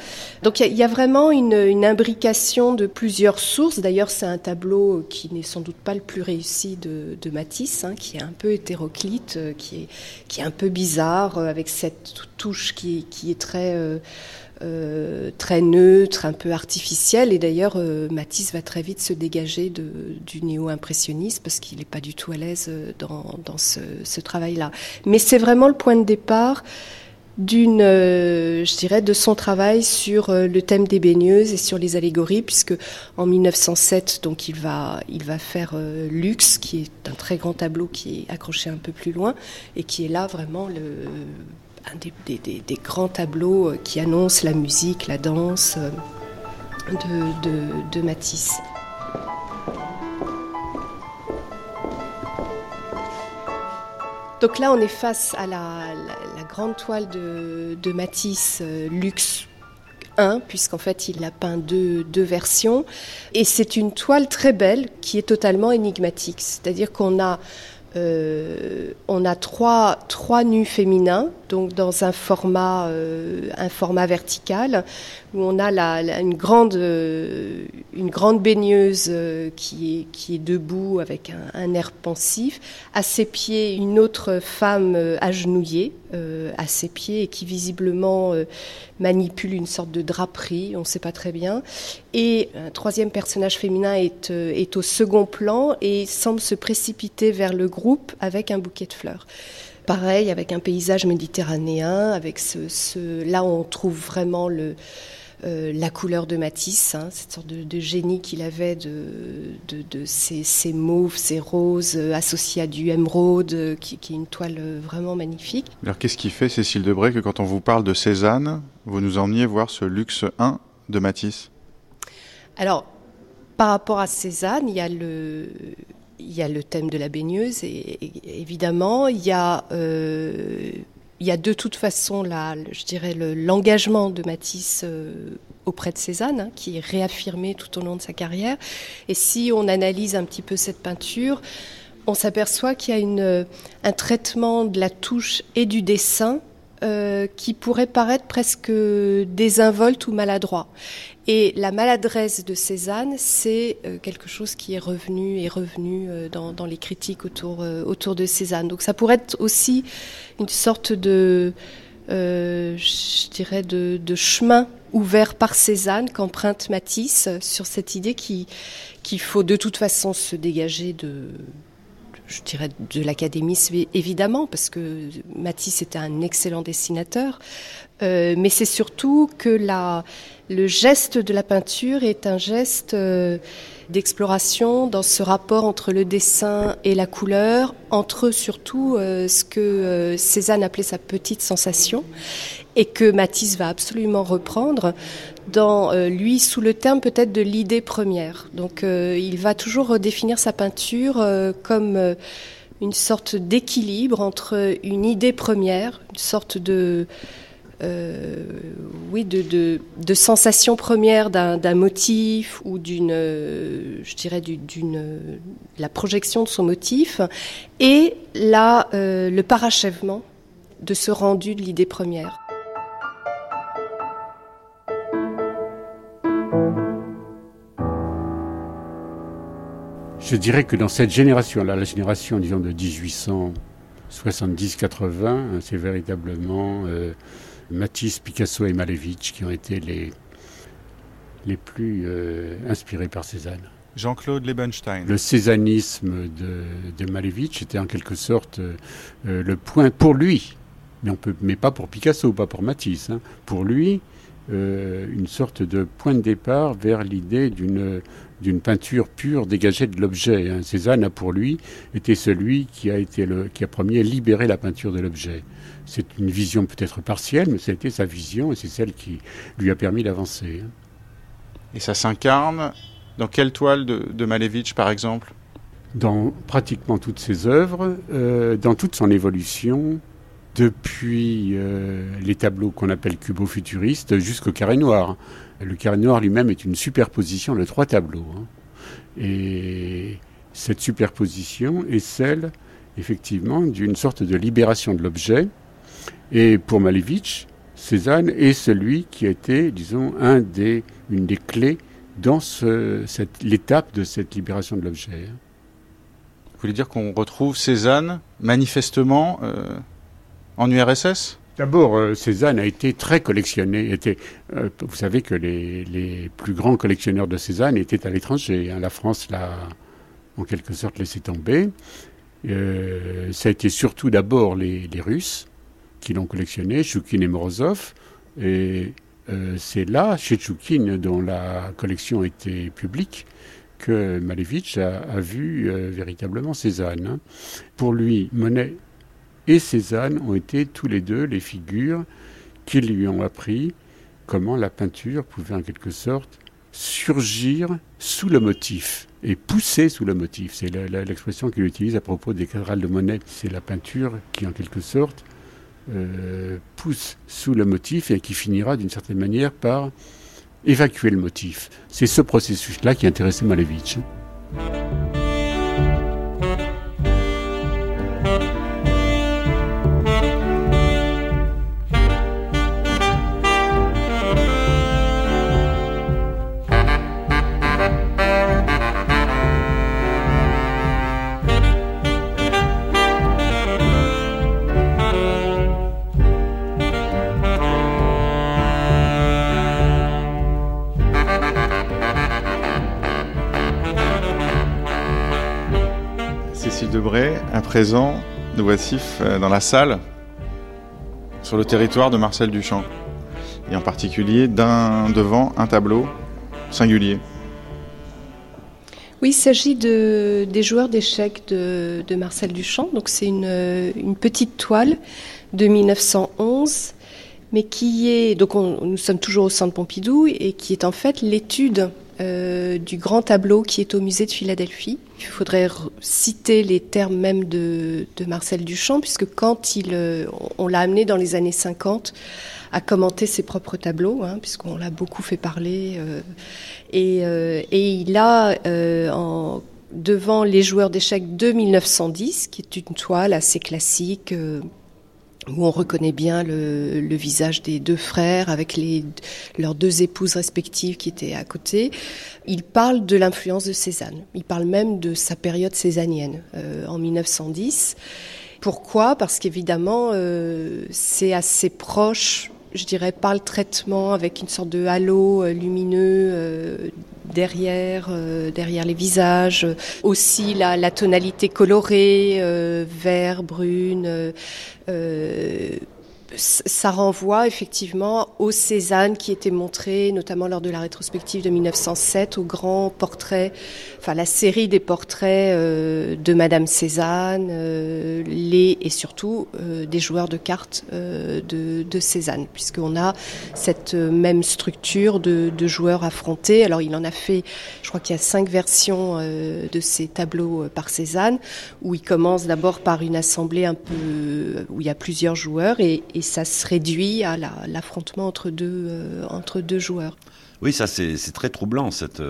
Donc il y, a vraiment une, une, imbrication de plusieurs sources. D'ailleurs, c'est un tableau qui n'est sans doute pas le plus réussi de, de Matisse, hein, qui est un peu hétéroclite, qui, est, qui est un peu bizarre, avec cette touche qui, qui est très... Euh, très neutre, un peu artificiel. Et d'ailleurs, euh, Matisse va très vite se dégager du néo-impressionniste parce qu'il n'est pas du tout à l'aise euh, dans, ce, travail-là. Mais c'est vraiment le point de départ d'une, je dirais, de son travail sur le thème des baigneuses et sur les allégories, puisque en 1907, donc il va, il va faire euh, Lux, qui est un très grand tableau qui est accroché un peu plus loin et qui est là vraiment le des, grands tableaux euh, qui annoncent la musique, la danse euh, de, Matisse. Donc là, on est face à la, grande toile de, Matisse, euh, Lux 1, puisqu'en fait, il a peint deux versions. Et c'est une toile très belle qui est totalement énigmatique. C'est-à-dire qu'on a euh, on a trois, nus féminins, donc dans un format, euh, un format vertical, où on a une, grande, euh, une grande baigneuse euh, qui, est, qui est debout avec un, air pensif. À ses pieds, une autre femme euh, agenouillée à ses pieds et qui visiblement manipule une sorte de draperie, on ne sait pas très bien. Et un troisième personnage féminin est, est au second plan et semble se précipiter vers le groupe avec un bouquet de fleurs pareil avec un paysage méditerranéen avec ce là on trouve vraiment le euh, la couleur de Matisse, hein, cette sorte de, de génie qu'il avait de, de, de ces, ces, mauves, ces roses euh, associés à du émeraude, euh, qui, qui, est une toile vraiment magnifique. Alors qu'est-ce qui fait, Cécile Debray, que quand on vous parle de Cézanne, vous nous emmeniez voir ce luxe 1 de Matisse? Alors, par rapport à Cézanne, il y a le, il y a le thème de la baigneuse, et, et évidemment, il y a euh, il y a de toute façon là, je dirais l'engagement de Matisse euh, auprès de Cézanne, hein, qui est réaffirmé tout au long de sa carrière. Et si on analyse un petit peu cette peinture, on s'aperçoit qu'il y a une, un traitement de la touche et du dessin euh, qui pourrait paraître presque désinvolte ou maladroit. Et la maladresse de Cézanne, c'est euh, quelque chose qui est revenu et revenu euh, dans, les critiques autour, autour de Cézanne. Donc ça pourrait être aussi une sorte de, je dirais, de, chemin ouvert par Cézanne qu'emprunte Matisse sur cette idée qu'il faut de toute façon se dégager de je dirais de l'académisme évidemment, parce que Matisse était un excellent dessinateur, euh, mais c'est surtout que la, le geste de la peinture est un geste euh, d'exploration dans ce rapport entre le dessin et la couleur, entre surtout euh, ce que euh, Cézanne appelait sa petite sensation, et que Matisse va absolument reprendre dans lui sous le terme peut-être de l'idée première. Donc il va toujours redéfinir sa peinture comme une sorte d'équilibre entre une idée première, une sorte de oui, de, de, de, sensation première d'un motif ou d'une, je dirais, d'une, la projection de son motif, et là, le parachèvement de ce rendu de l'idée première. Je dirais que dans cette génération-là, la génération, disons, de 1870-80, hein, c'est véritablement euh, Matisse, Picasso et Malevich qui ont été les, les plus euh, inspirés par Cézanne. Jean-Claude Lebenstein. Le césanisme de, de Malevich était en quelque sorte euh, le point pour lui, mais, on peut, mais pas pour Picasso, pas pour Matisse. Hein. Pour lui, une sorte de point de départ vers l'idée d'une d'une peinture pure dégagée de l'objet. Hein. Cézanne a pour lui été celui qui a été le qui a premier libéré la peinture de l'objet. C'est une vision peut-être partielle, mais c'était sa vision et c'est celle qui lui a permis d'avancer. Et ça s'incarne dans quelle toile de, de Malevich, par exemple? Dans pratiquement toutes ses œuvres, euh, dans toute son évolution, depuis euh, les tableaux qu'on appelle cubo-futuristes jusqu'au carré noir. Le carré noir lui-même est une superposition de trois tableaux. Hein. Et cette superposition est celle, effectivement, d'une sorte de libération de l'objet. Et pour Malevich, Cézanne est celui qui a été, disons, un des, une des clés dans l'étape de cette libération de l'objet. Vous voulez dire qu'on retrouve Cézanne manifestement euh, en URSS D'abord, euh, Cézanne a été très collectionné. Était, euh, vous savez que les, les, plus grands collectionneurs de Cézanne étaient à l'étranger. Hein. La France l'a en quelque sorte laissé tomber. Ça a été surtout d'abord les, les, Russes qui l'ont collectionné, Choukine et Morozov. Et euh, c'est là, chez Choukine, dont la collection était publique, que Malevich a, a vu euh, véritablement Cézanne. Hein. Pour lui, Monet et Cézanne ont été tous les deux les figures qui lui ont appris comment la peinture pouvait en quelque sorte surgir sous le motif et pousser sous le motif. C'est l'expression qu'il utilise à propos des cathédrales de Monet. C'est la peinture qui en quelque sorte euh, pousse sous le motif et qui finira d'une certaine manière par évacuer le motif. C'est ce processus-là qui intéressait Malevich. Présent, nous voici euh, dans la salle, sur le territoire de Marcel Duchamp, et en particulier d'un, devant un tableau singulier. Oui, il s'agit de, des joueurs d'échecs de, Marcel Duchamp. Donc c'est une, une, petite toile de 1911, mais qui est donc nous sommes toujours au Centre Pompidou et qui est en fait l'étude euh, du grand tableau qui est au musée de Philadelphie. Il faudrait citer les termes même de, Marcel Duchamp, puisque quand il, euh, on l'a amené dans les années 50 à commenter ses propres tableaux, hein, puisqu'on l'a beaucoup fait parler, euh, et, il a, devant les joueurs d'échecs de 1910, qui est une toile assez classique où on reconnaît bien le, le, visage des deux frères avec les, leurs deux épouses respectives qui étaient à côté. Il parle de l'influence de Cézanne. Il parle même de sa période cézannienne euh, en 1910. Pourquoi? Parce qu'évidemment, euh, c'est assez proche, je dirais, par le traitement, avec une sorte de halo euh, lumineux euh, derrière, euh, derrière les visages. Aussi la, tonalité colorée, euh, vert, brune. Euh, ça renvoie effectivement aux Cézanne qui étaient montrés, notamment lors de la rétrospective de 1907, au grand portrait, la série des portraits euh, de Madame Cézanne, euh, les et surtout euh, des joueurs de cartes de, Cézanne, puisqu'on a cette même structure de, joueurs affrontés. Alors il en a fait, je crois qu'il y a cinq versions de ces tableaux par Cézanne, où il commence d'abord par une assemblée un peu où il y a plusieurs joueurs et ça se réduit à l'affrontement entre, deux, entre deux joueurs. Oui, ça c'est très troublant, cette,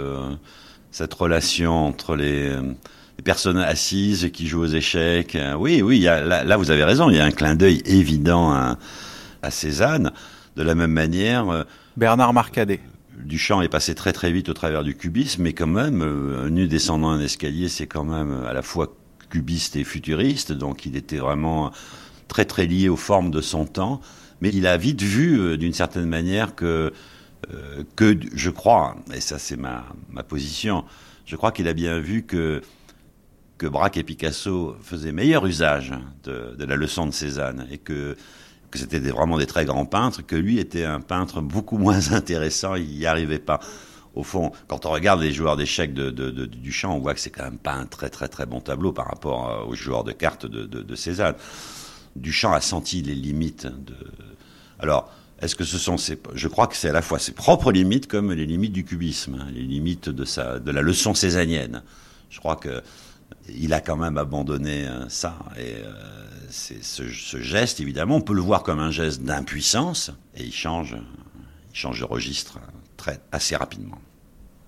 cette relation entre les, les, personnes assises qui jouent aux échecs. Oui, oui, y a, là, là, vous avez raison, il y a un clin d'œil évident à, à, Cézanne. De la même manière... Euh, Bernard Marcadet. Duchamp est passé très très vite au travers du cubisme, mais quand même, euh, nu descendant un escalier, c'est quand même à la fois cubiste et futuriste, donc il était vraiment très très lié aux formes de son temps, mais il a vite vu euh, d'une certaine manière que, euh, que je crois, et ça c'est ma, ma position, je crois qu'il a bien vu que que Braque et Picasso faisaient meilleur usage de, la leçon de Cézanne et que, que c'était vraiment des très grands peintres, que lui était un peintre beaucoup moins intéressant, il n'y arrivait pas. Au fond, quand on regarde les joueurs d'échecs de, de, de, Duchamp, on voit que c'est quand même pas un très très très bon tableau par rapport euh, aux joueurs de cartes de, de Cézanne. Duchamp a senti les limites de. Alors, est-ce que ce sont ses... Je crois que c'est à la fois ses propres limites comme les limites du cubisme, hein, les limites de, sa... de la leçon césanienne. Je crois que il a quand même abandonné euh, ça. Et euh, ce, geste, évidemment, on peut le voir comme un geste d'impuissance, et il change, il change de registre très, assez rapidement.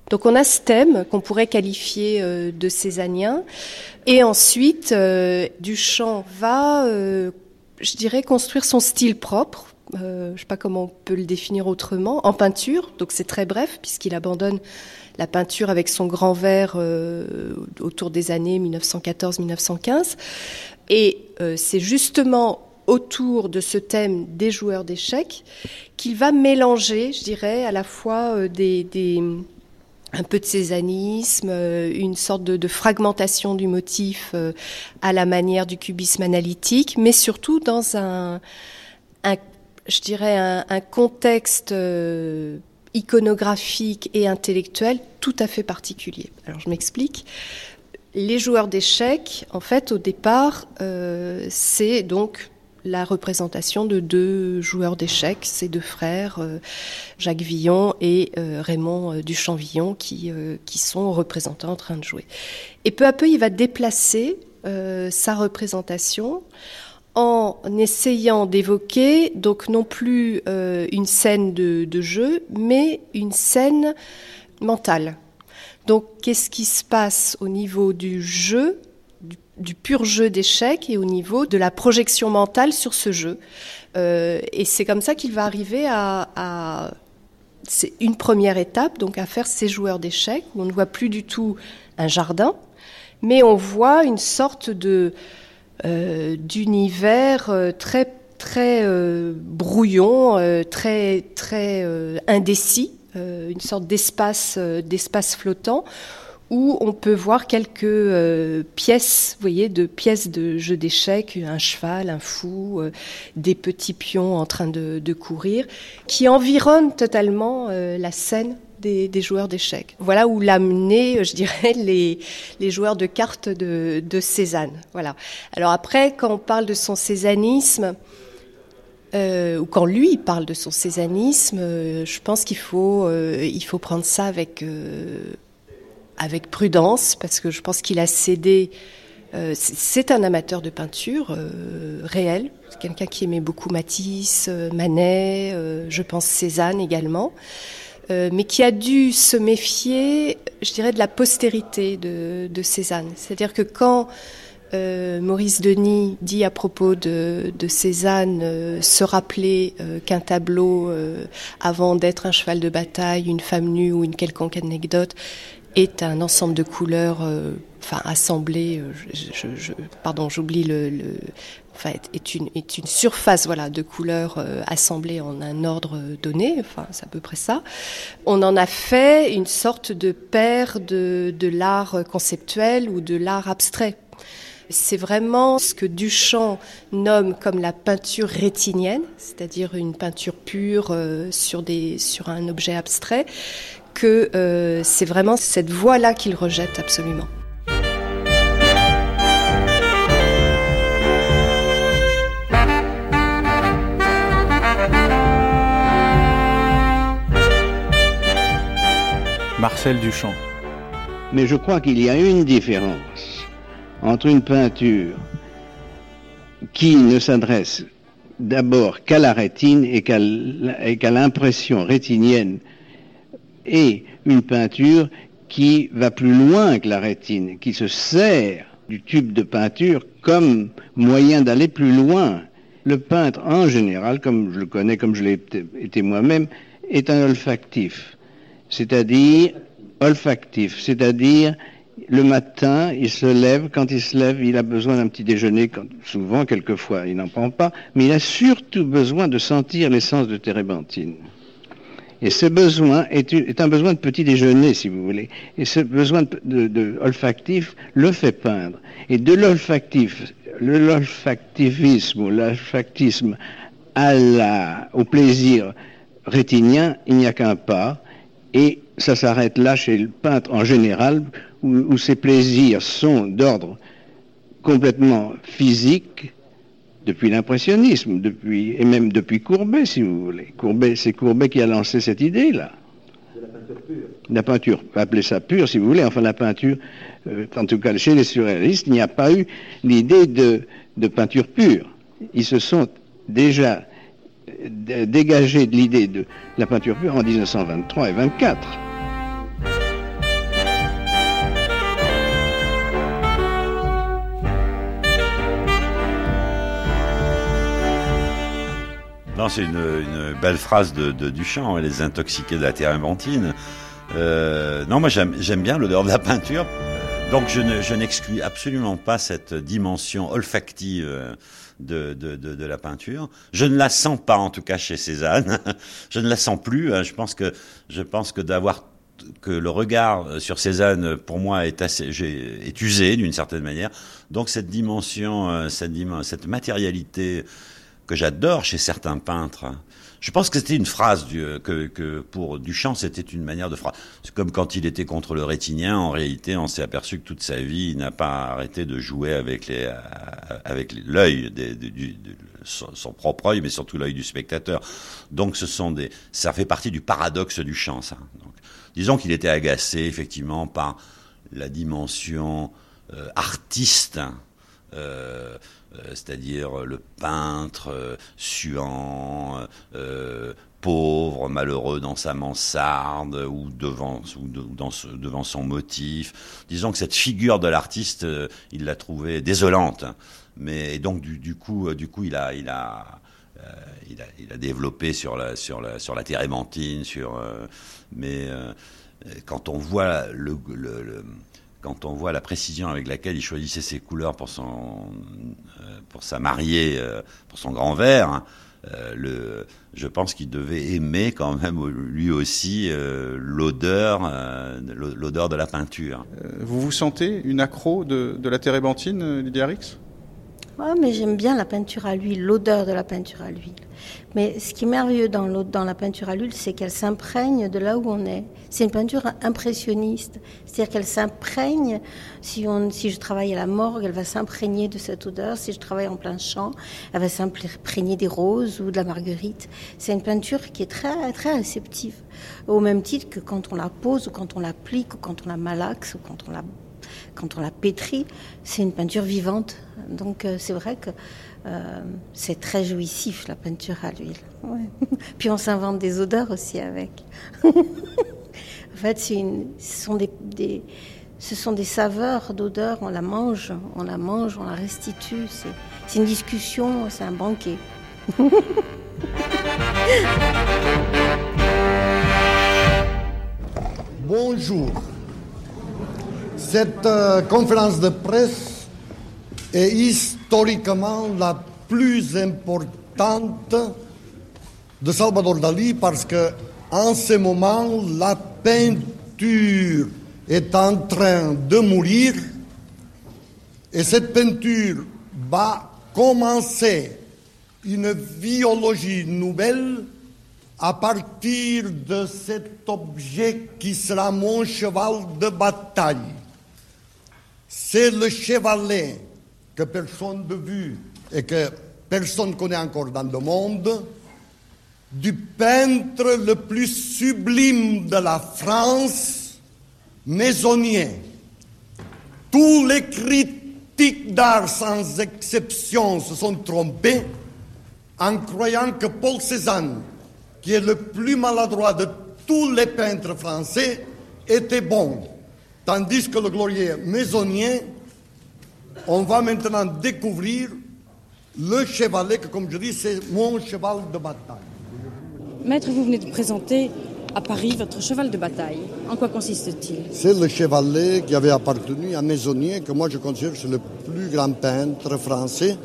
Donc on a ce thème qu'on pourrait qualifier euh, de césanien. Et ensuite, euh, Duchamp va, euh, je dirais, construire son style propre. Euh, je ne sais pas comment on peut le définir autrement, en peinture. Donc c'est très bref puisqu'il abandonne la peinture avec son grand verre euh, autour des années 1914-1915. Et euh, c'est justement autour de ce thème des joueurs d'échecs qu'il va mélanger, je dirais, à la fois un peu de césanisme, une sorte de, de fragmentation du motif à la manière du cubisme analytique, mais surtout dans un je dirais, un, contexte euh, iconographique et intellectuel tout à fait particulier. Alors je m'explique. Les joueurs d'échecs, en fait, au départ, euh, c'est donc la représentation de deux joueurs d'échecs, ces deux frères, euh, Jacques Villon et Raymond Duchamp-Villon, qui, qui sont représentés en train de jouer. Et peu à peu, il va déplacer sa représentation en essayant d'évoquer donc non plus une scène de, de, jeu, mais une scène mentale. Donc, qu'est-ce qui se passe au niveau du jeu du pur jeu d'échecs et au niveau de la projection mentale sur ce jeu? Euh, et c'est comme ça qu'il va arriver à, à c'est une première étape, donc à faire ces joueurs d'échecs où on ne voit plus du tout un jardin, mais on voit une sorte de euh, d'univers euh, très très euh, brouillon, très très indécis, une sorte d'espace d'espace flottant où on peut voir quelques pièces, vous voyez, de pièces de jeux d'échecs, un cheval, un fou, des petits pions en train de, courir, qui environnent totalement la scène des, joueurs d'échecs. Voilà où l'amener, je dirais, les, joueurs de cartes de, Cézanne. Voilà. Alors après, quand on parle de son césanisme, euh, ou quand lui parle de son césanisme, euh, je pense qu'il faut, euh, faut prendre ça avec avec prudence, parce que je pense qu'il a cédé. Euh, c'est un amateur de peinture euh, réel, quelqu'un qui aimait beaucoup Matisse, euh, Manet, euh, je pense Cézanne également. Euh, mais qui a dû se méfier, je dirais, de la postérité de, Cézanne. C'est-à-dire que quand euh, Maurice Denis dit à propos de, Cézanne euh, se rappeler qu'un tableau, avant d'être un cheval de bataille, une femme nue ou une quelconque anecdote, est un ensemble de couleurs, enfin assemblées. Pardon, j'oublie le, enfin est une est une surface voilà de couleurs assemblées en un ordre donné. Enfin, c'est à peu près ça. On en a fait une sorte de père de de l'art conceptuel ou de l'art abstrait c'est vraiment ce que Duchamp nomme comme la peinture rétinienne, c'est-à-dire une peinture pure euh, sur, des, sur un objet abstrait, que euh, c'est vraiment cette voie-là qu'il rejette absolument. Marcel Duchamp. Mais je crois qu'il y a une différence entre une peinture qui ne s'adresse d'abord qu'à la rétine et qu'à l'impression rétinienne et une peinture qui va plus loin que la rétine, qui se sert du tube de peinture comme moyen d'aller plus loin. Le peintre, en général, comme je le connais, comme je l'ai été moi-même, est un olfactif, c'est-à-dire olfactif, c'est-à-dire le matin, il se lève, quand il se lève, il a besoin d'un petit déjeuner, souvent, quelquefois, il n'en prend pas, mais il a surtout besoin de sentir l'essence de térébenthine. Et ce besoin est, un besoin de petit déjeuner, si vous voulez. Et ce besoin de, olfactif le fait peindre. Et de l'olfactif, l'olfactivisme ou l'olfactisme au plaisir rétinien, il n'y a qu'un pas. Et ça s'arrête là chez le peintre en général, où, ces plaisirs sont d'ordre complètement physique, depuis l'impressionnisme, depuis, et même depuis Courbet, si vous voulez. Courbet, c'est Courbet qui a lancé cette idée-là. De la peinture pure. La peinture, appelez ça pure si vous voulez, enfin la peinture, euh, en tout cas chez les surréalistes, il n'y a pas eu l'idée de, de peinture pure. Ils se sont déjà euh, dégagés de l'idée de la peinture pure en 1923 et 24. Non, c'est une, belle phrase de, Duchamp, hein, les intoxiqués de la térébenthine. Euh, non, moi j'aime bien l'odeur de la peinture. Donc je, n'exclus absolument pas cette dimension olfactive euh, de, la peinture. Je ne la sens pas, en tout cas chez Cézanne. je ne la sens plus. Hein. Je pense que je pense que d'avoir que le regard sur Cézanne, pour moi, est assez, est usé d'une certaine manière. Donc cette dimension, euh, cette, cette matérialité que j'adore chez certains peintres. Je pense que c'était une phrase du, que, que, pour Duchamp, c'était une manière de phrase. C'est comme quand il était contre le rétinien. En réalité, on s'est aperçu que toute sa vie, il n'a pas arrêté de jouer avec les, euh, avec l'œil de, son propre œil, mais surtout l'œil du spectateur. Donc, ce sont des, ça fait partie du paradoxe du chant, ça. Donc, disons qu'il était agacé effectivement par la dimension euh, artiste. Euh, euh, c'est-à-dire le peintre euh, suant, euh, pauvre, malheureux dans sa mansarde ou devant, ou devant son motif. Disons que cette figure de l'artiste, il l'a trouvée désolante. Mais donc du, coup, du coup, il a, il a, il a, développé sur la, sur la, sur la sur. mais quand on voit le quand on voit la précision avec laquelle il choisissait ses couleurs pour son euh, pour sa mariée, euh, pour son grand verre, hein, euh, je pense qu'il devait aimer quand même lui aussi l'odeur, l'odeur de la peinture. vous vous sentez une accro de, de la térébenthine, Lydia Rix? Ouais, mais j'aime bien la peinture à l'huile, l'odeur de la peinture à l'huile. Mais ce qui est merveilleux dans, la peinture à l'huile, c'est qu'elle s'imprègne de là où on est. C'est une peinture impressionniste. C'est-à-dire qu'elle s'imprègne. Si, si je travaille à la morgue, elle va s'imprégner de cette odeur. Si je travaille en plein champ, elle va s'imprégner des roses ou de la marguerite. C'est une peinture qui est très, très réceptive. Au même titre que quand on la pose ou quand on l'applique ou quand on la malaxe ou quand on la quand on la pétrit, c'est une peinture vivante. Donc euh, c'est vrai que Euh, c'est très jouissif la peinture à l'huile. Puis on s'invente des odeurs aussi avec. en fait, ce, sont des, ce sont des saveurs d'odeurs, on la mange, on la mange, on la restitue. C'est une discussion, c'est un banquet. Bonjour. Cette euh, conférence de presse est historiquement la plus importante de Salvador Dali parce que en ce moment la peinture est en train de mourir et cette peinture va commencer une biologie nouvelle à partir de cet objet qui sera mon cheval de bataille. C'est le chevalet que personne ne vu et que personne ne connaît encore dans le monde, du peintre le plus sublime de la France, maisonnier. Tous les critiques d'art, sans exception, se sont trompés en croyant que Paul Cézanne, qui est le plus maladroit de tous les peintres français, était bon. Tandis que le glorieux maisonnier, on va maintenant découvrir le chevalet, que comme je dis, c'est mon cheval de bataille. Maître, vous venez de présenter à Paris votre cheval de bataille. En quoi consiste-t-il? C'est le chevalet qui avait appartenu à Maisonnier, que moi je considère c'est le plus grand peintre français,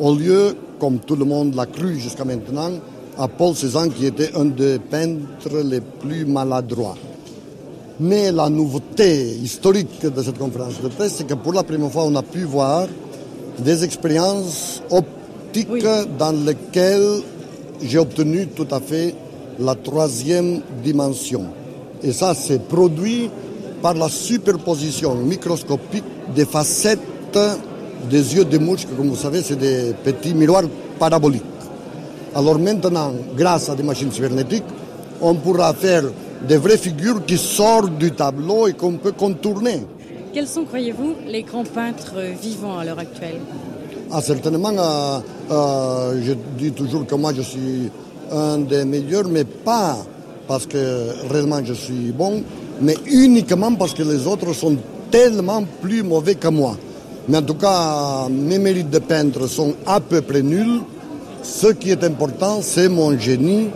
au lieu, comme tout le monde l'a cru jusqu'à maintenant, à Paul Cézanne qui était un des peintres les plus maladroits. Mais la nouveauté historique de cette conférence de presse, c'est que pour la première fois, on a pu voir des expériences optiques dans lesquelles j'ai obtenu tout à fait la troisième dimension. Et ça, c'est produit par la superposition microscopique des facettes des yeux de mouche, que comme vous savez, c'est des petits miroirs paraboliques. Alors maintenant, grâce à des machines cybernétiques, on pourra faire des vraies figures qui sortent du tableau et qu'on peut contourner. Quels sont, croyez-vous, les grands peintres vivants à l'heure actuelle? Ah, Certainement, euh, euh, je dis toujours que moi je suis un des meilleurs, mais pas parce que réellement je suis bon, mais uniquement parce que les autres sont tellement plus mauvais que moi. Mais en tout cas, mes mérites de peintre sont à peu près nuls. Ce qui est important, c'est mon génie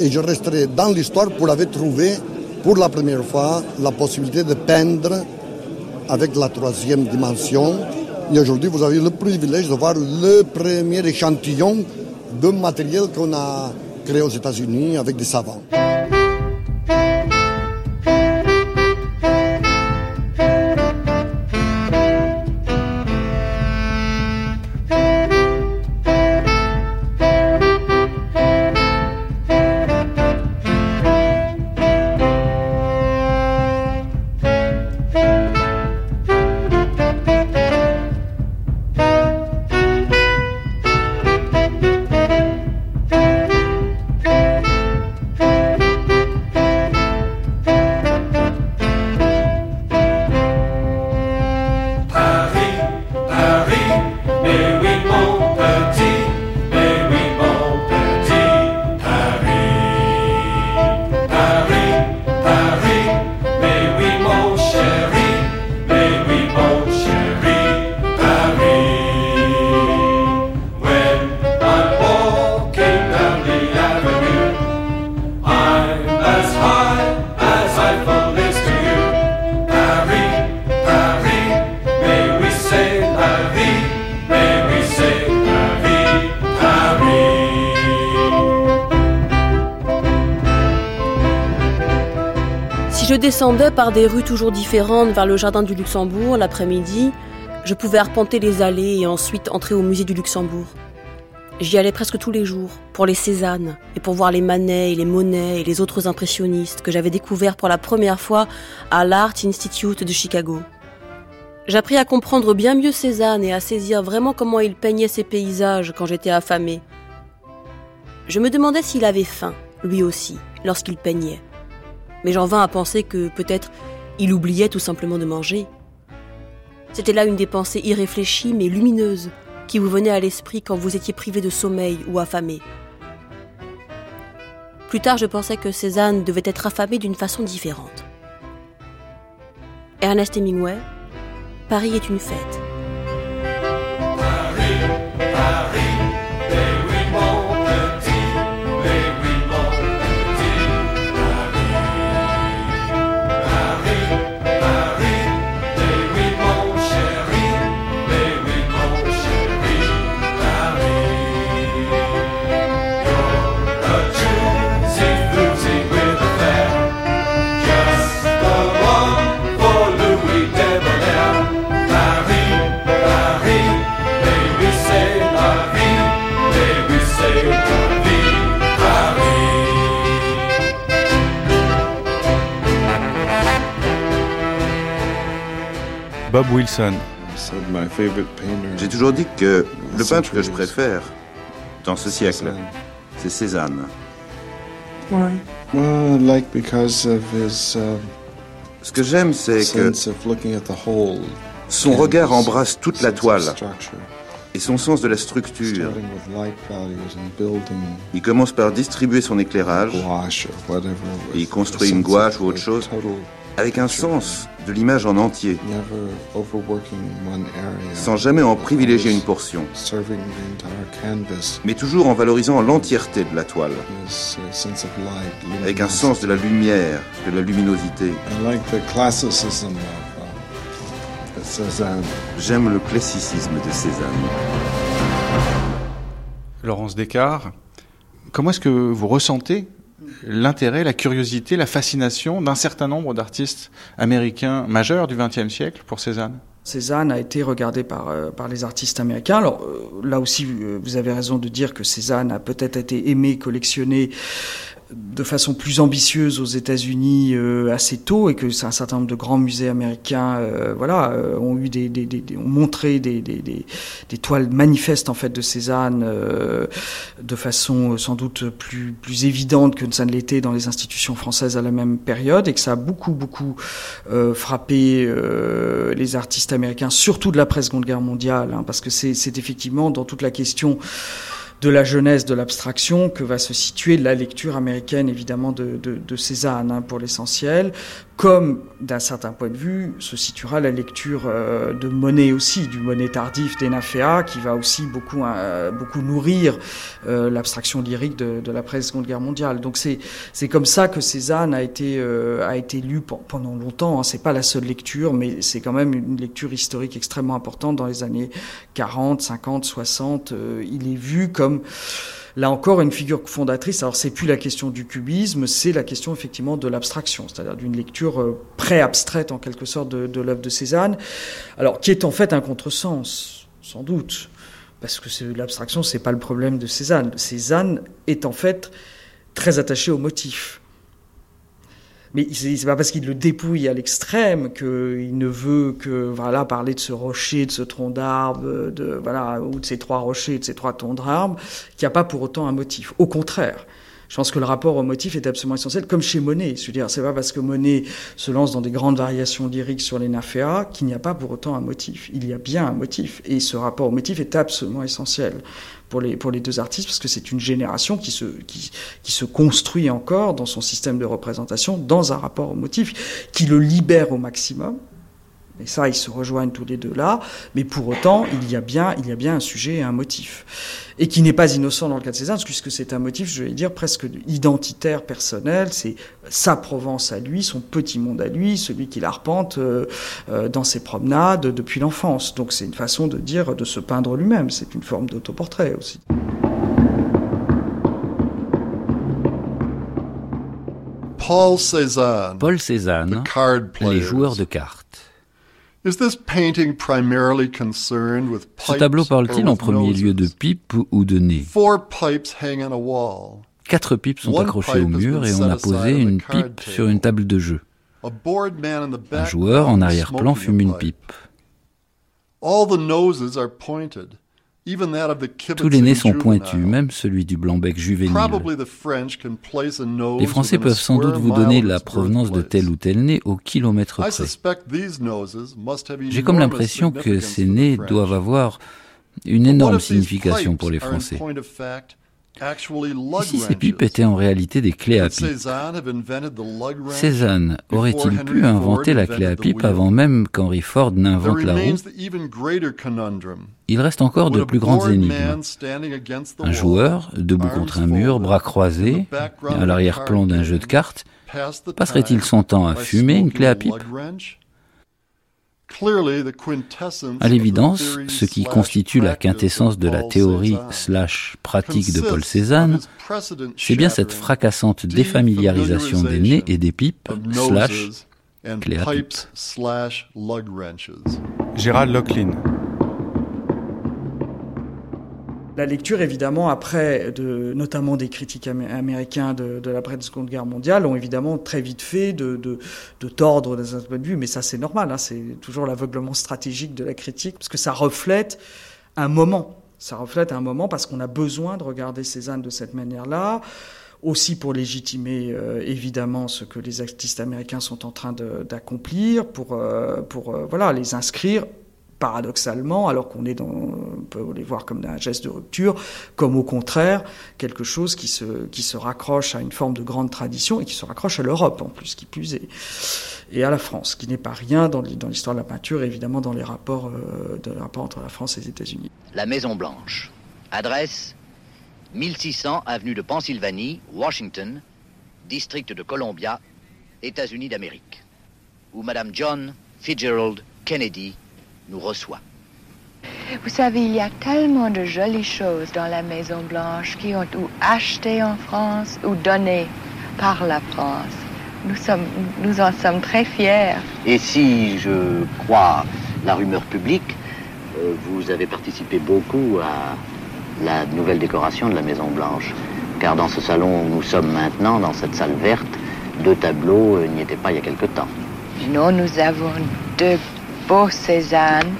et je resterai dans l'histoire pour avoir trouvé pour la première fois la possibilité de peindre avec la troisième dimension. Et aujourd'hui, vous avez le privilège de voir le premier échantillon de matériel qu'on a créé aux États-Unis avec des savants. Par des rues toujours différentes vers le jardin du Luxembourg l'après-midi, je pouvais arpenter les allées et ensuite entrer au musée du Luxembourg. J'y allais presque tous les jours, pour les Cézanne, et pour voir les Manet et les Monet et les autres impressionnistes que j'avais découverts pour la première fois à l'Art Institute de Chicago. J'appris à comprendre bien mieux Cézanne et à saisir vraiment comment il peignait ses paysages quand j'étais affamé. Je me demandais s'il avait faim, lui aussi, lorsqu'il peignait mais j'en vins à penser que peut-être il oubliait tout simplement de manger. C'était là une des pensées irréfléchies mais lumineuses, qui vous venait à l'esprit quand vous étiez privé de sommeil ou affamé. Plus tard, je pensais que Cézanne devait être affamée d'une façon différente. Ernest Hemingway, Paris est une fête. Bob Wilson. J'ai toujours dit que le peintre que je préfère dans ce siècle, c'est Cézanne. Ce que j'aime, c'est que son regard embrasse toute la toile et son sens de la structure. Il commence par distribuer son éclairage, et il construit une gouache ou autre chose, avec un sens de l'image en entier, sans jamais en privilégier une portion, mais toujours en valorisant l'entièreté de la toile, avec un sens de la lumière, de la luminosité. J'aime le classicisme de Cézanne. Laurence Descartes, comment est-ce que vous ressentez l'intérêt, la curiosité, la fascination d'un certain nombre d'artistes américains majeurs du XXe siècle pour Cézanne Cézanne a été regardé par, euh, par les artistes américains. Alors euh, là aussi, euh, vous avez raison de dire que Cézanne a peut-être été aimé, collectionné de façon plus ambitieuse aux États-Unis euh, assez tôt et que un certain nombre de grands musées américains euh, voilà euh, ont eu des, des, des, ont montré des, toiles manifestes en fait de Cézanne de façon sans doute plus plus évidente que ça ne l'était dans les institutions françaises à la même période et que ça a beaucoup beaucoup frappé les artistes américains surtout de l'après Seconde Guerre mondiale hein, parce que c'est effectivement dans toute la question de la jeunesse de l'abstraction que va se situer la lecture américaine évidemment de, de, Cézanne hein, pour l'essentiel, comme d'un certain point de vue se situera la lecture euh, de Monet aussi, du Monet tardif d'Enafea, qui va aussi beaucoup, euh, beaucoup nourrir euh, l'abstraction lyrique de, de la presse Seconde Guerre mondiale. Donc c'est c'est comme ça que Cézanne a été a été lu pendant longtemps. Hein. C'est pas la seule lecture, mais c'est quand même une lecture historique extrêmement importante dans les années 40, 50, 60. il est vu comme là encore une figure fondatrice. Alors c'est plus la question du cubisme, c'est la question effectivement de l'abstraction, c'est-à-dire d'une lecture euh, pré-abstraite en quelque sorte de, de l'œuvre de Cézanne, alors qui est en fait un contresens, sans doute, parce que l'abstraction c'est pas le problème de Cézanne. Cézanne est en fait très attaché au motif. Mais c'est pas parce qu'il le dépouille à l'extrême qu'il ne veut que voilà parler de ce rocher, de ce tronc d'arbre, de voilà ou de ces trois rochers, de ces trois troncs d'arbre, qu'il n'y a pas pour autant un motif. Au contraire. Je pense que le rapport au motif est absolument essentiel, comme chez Monet. C'est-à-dire, c'est pas parce que Monet se lance dans des grandes variations lyriques sur les naféas qu'il n'y a pas pour autant un motif. Il y a bien un motif. Et ce rapport au motif est absolument essentiel pour les, pour les deux artistes, parce que c'est une génération qui se construit encore dans son système de représentation, dans un rapport au motif, qui le libère au maximum. Et ça, ils se rejoignent tous les deux là. Mais pour autant, il y a bien, il y a bien un sujet et un motif. Et qui n'est pas innocent dans le cas de Cézanne, puisque c'est un motif, je vais dire, presque identitaire, personnel. C'est sa Provence à lui, son petit monde à lui, celui qu'il arpente euh, euh, dans ses promenades depuis l'enfance. Donc c'est une façon de dire, de se peindre lui-même. C'est une forme d'autoportrait aussi. Paul Cézanne, Paul Cézanne les joueurs de cartes. Ce tableau parle-t-il en premier lieu de pipes ou de nez? Quatre pipes sont accrochées au mur et on a posé une pipe sur une table de jeu. Un joueur en arrière-plan fume une pipe. Tous les nez sont pointus, même celui du blanc-bec juvénile. Les Français peuvent sans doute vous donner la provenance de tel ou tel nez au kilomètre près. J'ai comme l'impression que ces nez doivent avoir une énorme signification pour les Français? Si ces pipes étaient en réalité des clés à pipe Cézanne aurait-il pu inventer la clé à pipe avant même qu'Henry Ford n'invente la roue? Il reste encore de plus grandes énigmes. Un joueur, debout contre un mur, bras croisés, à l'arrière-plan d'un jeu de cartes, passerait-il son temps à fumer une clé à pipe à l'évidence, ce qui constitue la quintessence de la théorie slash pratique de Paul Cézanne, c'est bien cette fracassante défamiliarisation des nez et des pipes slash clé à. Gérald Locklin. La lecture, évidemment, après, notamment des critiques américains de, de la Seconde Guerre mondiale, ont évidemment très vite fait de, de, de tordre dans un point de vue, mais ça c'est normal, hein, c'est toujours l'aveuglement stratégique de la critique, parce que ça reflète un moment. Ça reflète un moment parce qu'on a besoin de regarder Cézanne de cette manière-là aussi pour légitimer euh, évidemment ce que les artistes américains sont en train d'accomplir, pour, euh, euh, voilà, les inscrire paradoxalement, alors qu'on est dans, on peut les voir comme un geste de rupture, comme au contraire quelque chose qui se, qui se raccroche à une forme de grande tradition et qui se raccroche à l'Europe en plus, qui plus est, et à la France, qui n'est pas rien dans, l'histoire de la peinture, évidemment dans les rapports, euh, de, rapport entre la France et les États-Unis. La Maison Blanche. Adresse 1600 avenue de Pennsylvanie, Washington, district de Columbia, États-Unis d'Amérique, où Madame John Fitzgerald Kennedy nous reçoit. Vous savez, il y a tellement de jolies choses dans la Maison Blanche qui ont ou acheté en France ou donné par la France. Nous, sommes, nous en sommes très fiers. Et si je crois la rumeur publique, euh, vous avez participé beaucoup à la nouvelle décoration de la Maison Blanche. Car dans ce salon où nous sommes maintenant, dans cette salle verte, deux tableaux n'y étaient pas il y a quelque temps. Non, nous avons deux beau Cézanne,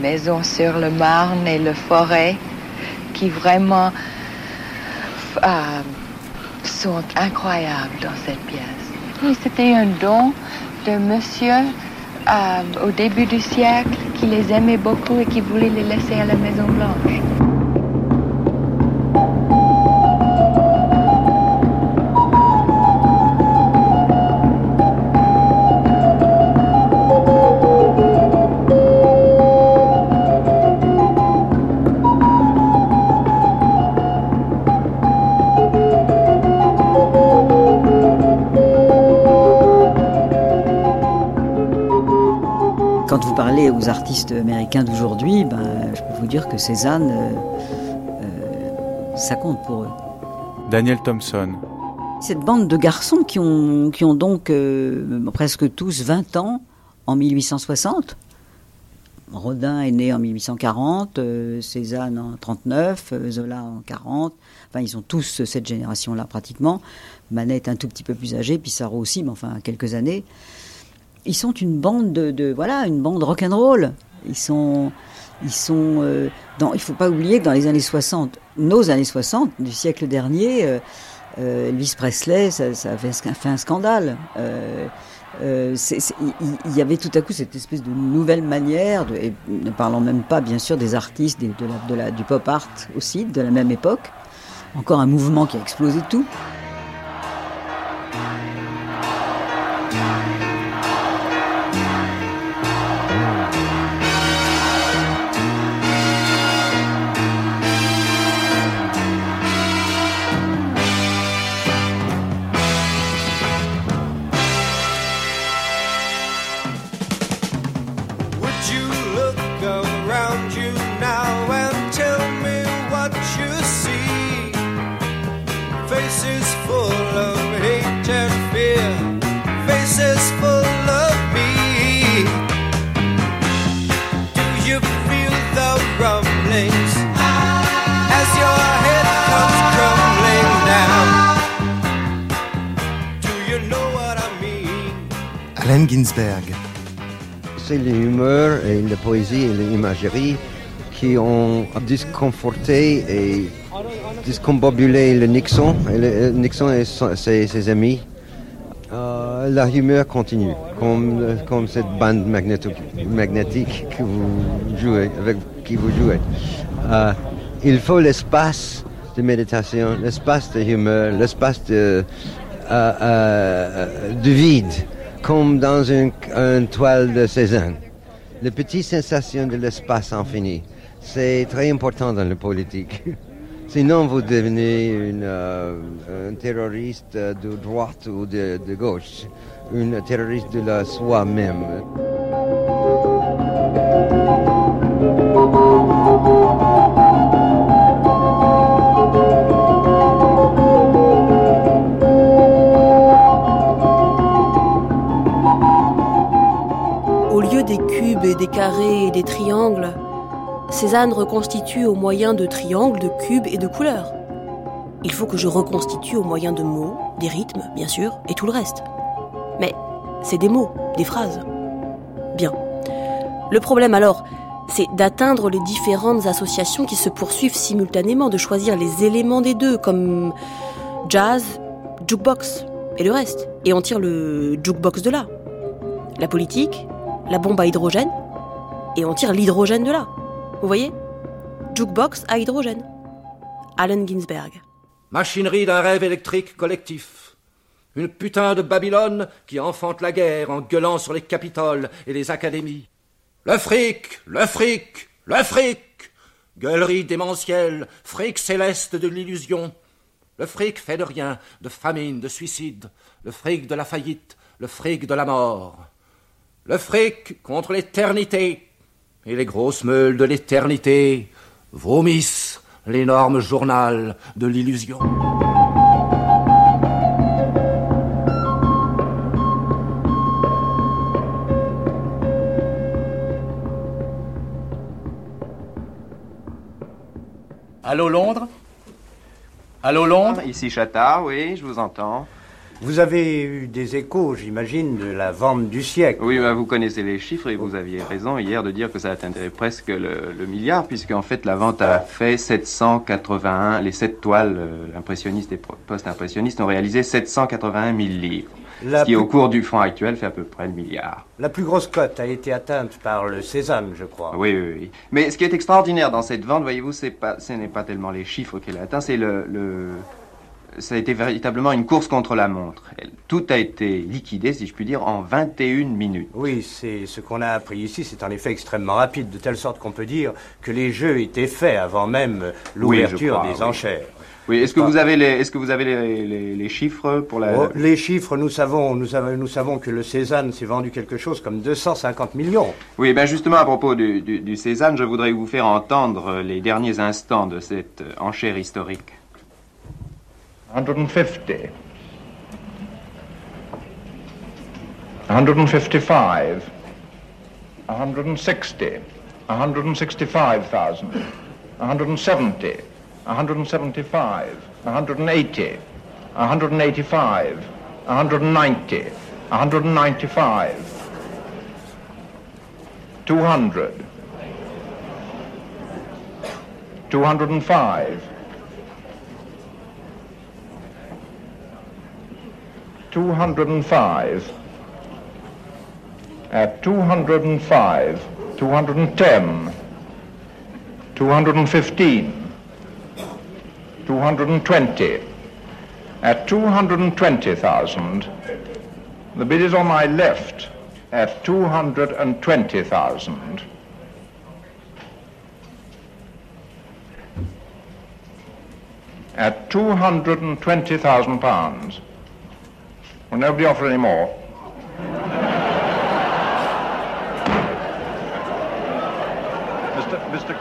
Maison sur le Marne et le Forêt, qui vraiment euh, sont incroyables dans cette pièce. C'était un don de monsieur euh, au début du siècle qui les aimait beaucoup et qui voulait les laisser à la Maison Blanche. Aux artistes américains d'aujourd'hui, ben, je peux vous dire que Cézanne, euh, euh, ça compte pour eux. Daniel Thompson. Cette bande de garçons qui ont, qui ont donc euh, presque tous 20 ans en 1860. Rodin est né en 1840, Cézanne en 39, Zola en 40. Enfin, ils ont tous cette génération-là pratiquement. Manet est un tout petit peu plus âgé, Pissarro aussi, mais enfin quelques années ils sont une bande de, voilà une bande rock'n'roll. Ils sont ils sont euh, dans, il faut pas oublier que dans les années 60, nos années 60 du siècle dernier, euh, euh, Elvis Presley, ça, ça avait fait un scandale. il y avait tout à coup cette espèce de nouvelle manière, et ne parlant même pas bien sûr des artistes de la, du pop art aussi, de la même époque. Encore un mouvement qui a explosé tout. C'est l'humeur et la poésie et l'imagerie qui ont disconforté et discombobulé Nixon, et Nixon et ses, amis. Euh, la humeur continue, comme, cette bande magnétique avec qui vous jouez. Euh, il faut l'espace de méditation, l'espace de humeur, l'espace de, euh, de vide, comme dans une, toile de Cézanne. Les petites sensations de l'espace infini, c'est très important dans la politique. Sinon, vous devenez un terroriste de droite ou de, de gauche, un terroriste de la soi-même. Des carrés et des triangles, Cézanne reconstitue au moyen de triangles, de cubes et de couleurs. Il faut que je reconstitue au moyen de mots, des rythmes, bien sûr, et tout le reste. Mais c'est des mots, des phrases. Bien. Le problème alors, c'est d'atteindre les différentes associations qui se poursuivent simultanément, de choisir les éléments des deux, comme jazz, jukebox et le reste. Et on tire le jukebox de là. La politique, la bombe à hydrogène, et on tire l'hydrogène de là. Vous voyez? Jukebox à hydrogène. Allen Ginsberg. Machinerie d'un rêve électrique collectif. Une putain de Babylone qui enfante la guerre en gueulant sur les capitoles et les académies. Le fric, le fric, le fric. Gueulerie démentielle, fric céleste de l'illusion. Le fric fait de rien, de famine, de suicide. Le fric de la faillite, le fric de la mort. Le fric contre l'éternité. Et les grosses meules de l'éternité vomissent l'énorme journal de l'illusion. Allô Londres? Allô Londres? Ici Chattard, oui, je vous entends. Vous avez eu des échos, j'imagine, de la vente du siècle. Oui, bah, vous connaissez les chiffres et vous aviez raison hier de dire que ça atteindrait presque le, milliard, puisque en fait la vente a fait 781, les sept toiles euh, impressionnistes et post-impressionnistes ont réalisé 781 000 livres. ce qui, au cours du franc actuel, fait à peu près le milliard. La plus grosse cote a été atteinte par le Cézanne, je crois. Oui, oui, oui. Mais ce qui est extraordinaire dans cette vente, voyez-vous, pas, ce n'est pas tellement les chiffres qu'elle a atteints, c'est le, le ça a été véritablement une course contre la montre. Tout a été liquidé, si je puis dire, en 21 minutes. Oui, c'est ce qu'on a appris ici, c'est en effet extrêmement rapide, de telle sorte qu'on peut dire que les jeux étaient faits avant même l'ouverture des enchères. Oui, est-ce que, vous avez les, est-ce que vous avez les, les, chiffres pour la... Oh, les chiffres, nous savons, nous, savons, nous savons que le Cézanne s'est vendu quelque chose comme 250 millions. Oui, ben justement, à propos du, du, du Cézanne, je voudrais vous faire entendre les derniers instants de cette enchère historique. 150, 155, 160, 165,000, 170, 175, 180, 185, 190, 195, 200, 205, 205, at 205, 210, 215, 220, at 220,000, the bid is on my left at 220,000. At 220,000 pounds. Will nobody offer any more? Mr. Mr.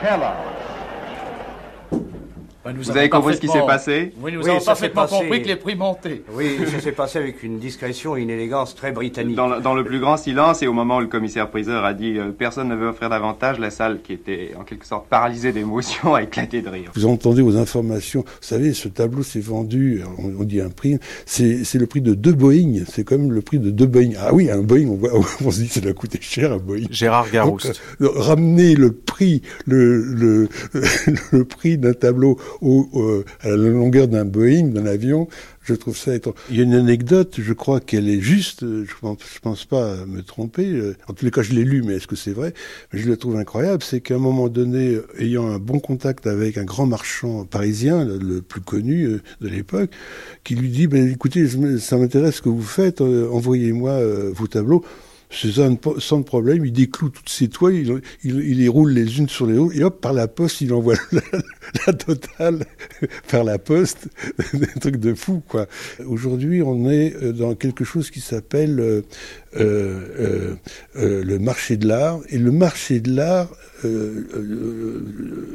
Vous avez compris ce qui s'est passé Oui, nous avons parfaitement compris que les prix montaient. Oui, ça s'est passé avec une discrétion et une élégance très britannique. Dans le, plus grand silence, et au moment où le commissaire-priseur a dit euh, personne ne veut offrir davantage, la salle, qui était en quelque sorte paralysée d'émotion, a éclaté de rire. Vous entendez vos informations. Vous savez, ce tableau s'est vendu, on, dit un prix, c'est le prix de deux Boeing. C'est quand même le prit de deux Boeing. Ah oui, un Boeing, on, on se dit ça a coûté cher, un Boeing. Gérard Garouste. Euh, ramener le prix, le, le, le prix d'un tableau au, à la longueur d'un Boeing, d'un avion. Je trouve ça étonnant. Il y a une anecdote, je crois qu'elle est juste, je pense, pense pas me tromper. En tous les cas, je l'ai lu, mais est-ce que c'est vrai? Je le trouve incroyable, c'est qu'à un moment donné, ayant un bon contact avec un grand marchand parisien, le, plus connu euh, de l'époque, qui lui dit, ben, écoutez, ça m'intéresse ce que vous faites, euh, envoyez-moi euh, vos tableaux. Cézanne, sans problème, il décloue toutes ses toiles, il, il, les roule les unes sur les autres, et hop, par la poste, il envoie la, totale par la poste. un truc de fou, quoi. Aujourd'hui, on est euh, dans quelque chose qui s'appelle euh, euh, euh, le marché de l'art, et le marché de l'art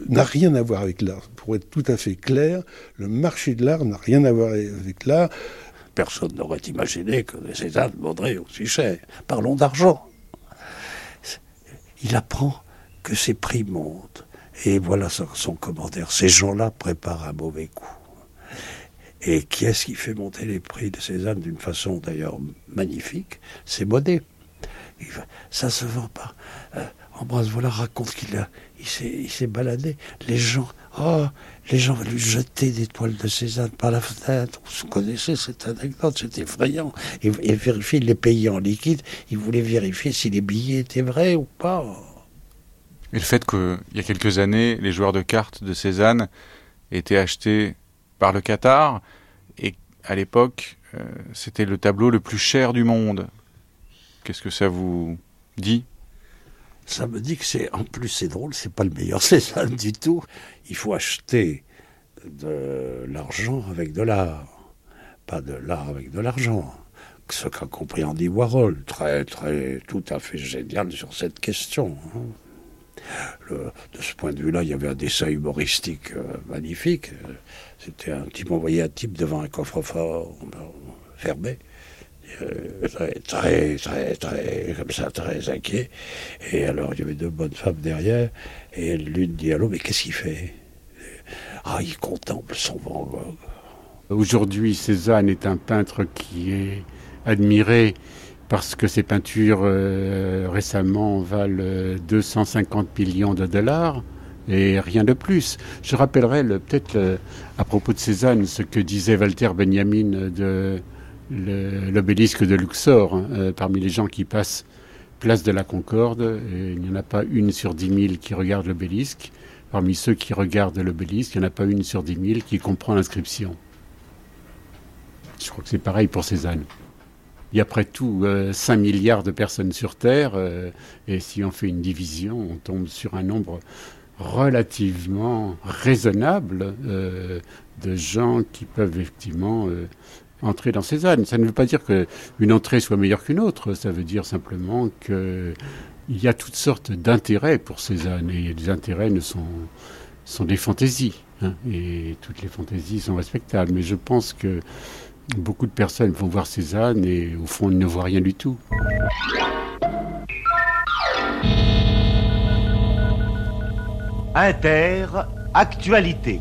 n'a rien à voir avec l'art. Pour être tout à fait clair, le marché de l'art n'a rien à voir avec l'art. Personne n'aurait imaginé que Cézanne vaudrait aussi cher. Parlons d'argent. Il apprend que ses prix montent. Et voilà son commentaire. Ces gens-là préparent un mauvais coup. Et qui est-ce qui fait monter les prix de Cézanne d'une façon d'ailleurs magnifique? C'est Monet. Ça se vend pas. Euh, Ambroise voilà raconte qu'il il s'est baladé. Les gens, oh, les gens lui jeter des toiles de Cézanne par la fenêtre. Vous connaissez cette anecdote, c'est effrayant. Et, et vérifier, les pays en liquide, il voulait vérifier si les billets étaient vrais ou pas. Et le fait qu'il y a quelques années, les joueurs de cartes de Cézanne étaient achetés par le Qatar, et à l'époque, euh, c'était le tableau le plus cher du monde. Qu'est-ce que ça vous dit? Ça me dit que c'est en plus c'est drôle, c'est pas le meilleur Cézanne du tout. Il faut acheter de l'argent avec de l'art, pas de l'art avec de l'argent. Ce qu'a compris Andy Warhol, très très tout à fait génial sur cette question. Hein. de ce point de vue-là, il y avait un dessin humoristique euh, magnifique. C'était un type envoyé un type devant un coffre-fort euh, fermé. Euh, très, très, très, comme ça, très inquiet. Et alors, il y avait deux bonnes femmes derrière, et l'une dit à l'autre, mais qu'est-ce qu'il fait? Ah, il contemple son Van Gogh. Aujourd'hui, Cézanne est un peintre qui est admiré parce que ses peintures euh, récemment valent 250 euh, millions de dollars et rien de plus. Je rappellerai peut-être à propos de Cézanne ce que disait Walter Benjamin de l'obélisque de Luxor. Hein, euh, parmi les gens qui passent place de la Concorde, il n'y en a pas une sur dix mille qui regarde l'obélisque. Parmi ceux qui regardent l'obélisque, il n'y en a pas une sur dix mille qui comprend l'inscription. Je crois que c'est pareil pour Cézanne. Il y a après tout 5 euh, milliards de personnes sur Terre, euh, et si on fait une division, on tombe sur un nombre relativement raisonnable de gens qui peuvent effectivement entrer dans Cézanne. Ça ne veut pas dire qu'une entrée soit meilleure qu'une autre, ça veut dire simplement qu'il y a toutes sortes d'intérêts pour Cézanne, et les intérêts ne sont, sont des fantaisies, hein, et toutes les fantaisies sont respectables. Mais je pense que beaucoup de personnes vont voir Cézanne et au fond, ils ne voient rien du tout. Inter, actualité.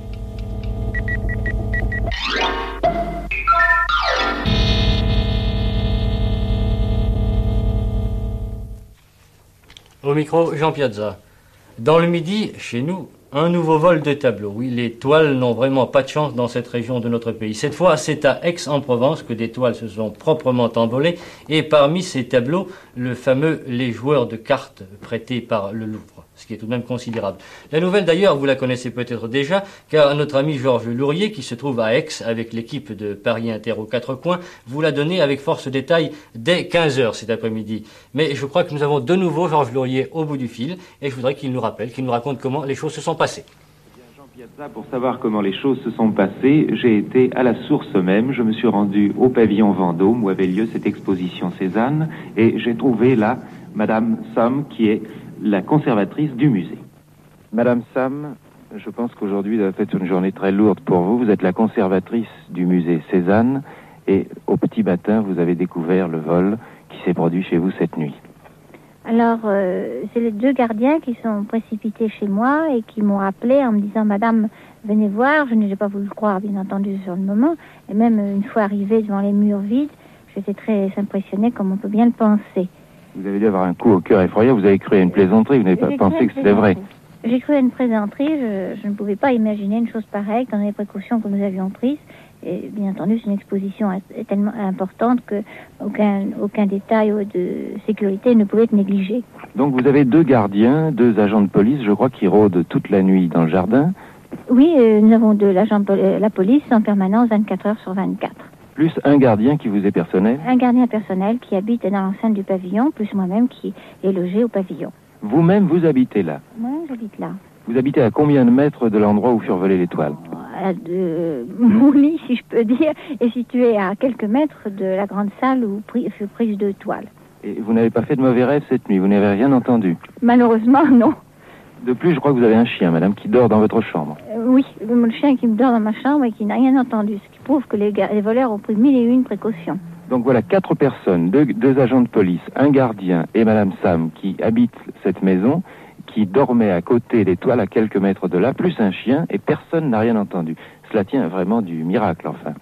Au micro, Jean Piazza. Dans le midi, chez nous, un nouveau vol de tableaux. Oui, les toiles n'ont vraiment pas de chance dans cette région de notre pays. Cette fois, c'est à Aix-en-Provence que des toiles se sont proprement envolées. Et parmi ces tableaux, le fameux Les joueurs de cartes prêtés par le Louvre ce qui est tout de même considérable. La nouvelle d'ailleurs, vous la connaissez peut-être déjà, car notre ami Georges Lourier, qui se trouve à Aix avec l'équipe de Paris Inter aux quatre coins, vous l'a donné avec force détail dès 15h cet après-midi. Mais je crois que nous avons de nouveau Georges Lourier au bout du fil, et je voudrais qu'il nous rappelle, qu'il nous raconte comment les choses se sont passées. Piazza, pour savoir comment les choses se sont passées, j'ai été à la source même. Je me suis rendu au pavillon Vendôme où avait lieu cette exposition Cézanne et j'ai trouvé là Madame Somme qui est la conservatrice du musée. Madame Sam, je pense qu'aujourd'hui doit être une journée très lourde pour vous. Vous êtes la conservatrice du musée Cézanne et au petit matin, vous avez découvert le vol qui s'est produit chez vous cette nuit. Alors, euh, c'est les deux gardiens qui sont précipités chez moi et qui m'ont appelé en me disant Madame, venez voir. Je n'ai pas voulu le croire, bien entendu, sur le moment. Et même une fois arrivée devant les murs vides, j'étais très impressionnée, comme on peut bien le penser. Vous avez dû avoir un coup au cœur effroyable, vous avez cru à une plaisanterie, vous n'avez pas pensé que c'était vrai. J'ai cru à une présenterie, je, ne pouvais pas imaginer une chose pareille dans les précautions que nous avions prises. Et bien entendu, c'est une exposition tellement importante que aucun, aucun détail de sécurité ne pouvait être négligé. Donc vous avez deux gardiens, deux agents de police, je crois, qui rôdent toute la nuit dans le jardin. Oui, euh, nous avons de l'agent la police en permanence 24 heures sur 24. Plus un gardien qui vous est personnel? Un gardien personnel qui habite dans l'enceinte du pavillon, plus moi-même qui est logé au pavillon. Vous-même, vous habitez là Moi, j'habite là. Vous habitez à combien de mètres de l'endroit où furent volées les toiles de... Mon lit, si je peux dire, est situé à quelques mètres de la grande salle où fut prise de toiles. Et vous n'avez pas fait de mauvais rêves cette nuit Vous n'avez rien entendu? Malheureusement, non. De plus, je crois que vous avez un chien, madame, qui dort dans votre chambre. Euh, oui, le chien qui me dort dans ma chambre et qui n'a rien entendu, ce qui prouve que les, les, voleurs ont pris mille et une précautions. Donc voilà, quatre personnes, deux, deux agents de police, un gardien et madame Sam qui habitent cette maison qui dormait à côté des toiles à quelques mètres de là, plus un chien, et personne n'a rien entendu. Cela tient vraiment du miracle, enfin.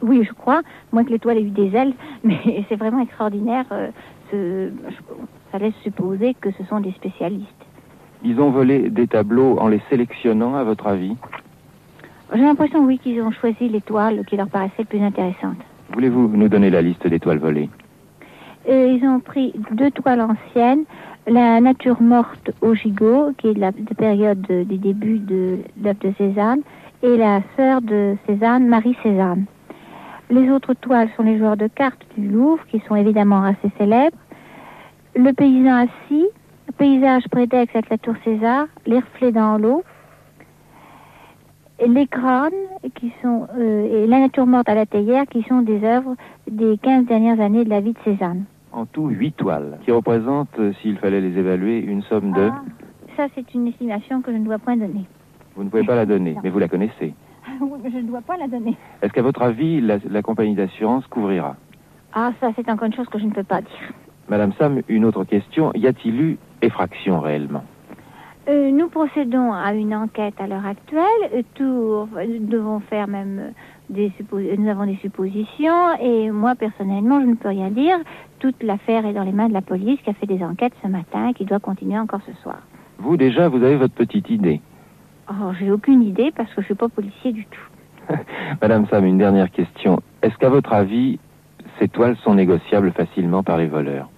Oui, je crois, moins que l'étoile ait eu des ailes, mais c'est vraiment extraordinaire. Euh, ça laisse supposer que ce sont des spécialistes. Ils ont volé des tableaux en les sélectionnant, à votre avis? J'ai l'impression, oui, qu'ils ont choisi l'étoile qui leur paraissait le plus intéressante. Voulez-vous nous donner la liste des toiles volées? Euh, Ils ont pris deux toiles anciennes, la nature morte au gigot, qui est de la période des débuts de l'œuvre de Cézanne, et la sœur de Cézanne, Marie Cézanne. Les autres toiles sont les joueurs de cartes du Louvre, qui sont évidemment assez célèbres. Le paysan assis, paysage prétexte avec la tour César, les reflets dans l'eau, les crânes, qui sont, euh, et la nature morte à la théière, qui sont des œuvres des 15 dernières années de la vie de Cézanne en tout huit toiles, qui représentent, euh, s'il fallait les évaluer, une somme de... Ah, ça, c'est une estimation que je ne dois point donner. Vous ne pouvez pas la donner, mais vous la connaissez. oui, mais je ne dois pas la donner. Est-ce qu'à votre avis, la, compagnie d'assurance couvrira? Ah, ça, c'est encore une chose que je ne peux pas dire. Madame Sam, une autre question. Y a-t-il eu effraction réellement? Euh, nous procédons à une enquête à l'heure actuelle. Tout, nous devons faire même des nous avons des suppositions et moi personnellement je ne peux rien dire. Toute l'affaire est dans les mains de la police qui a fait des enquêtes ce matin et qui doit continuer encore ce soir. Vous déjà, vous avez votre petite idée Oh, j'ai aucune idée parce que je suis pas policier du tout. Madame Sam, une dernière question. Est-ce qu'à votre avis, ces toiles sont négociables facilement par les voleurs?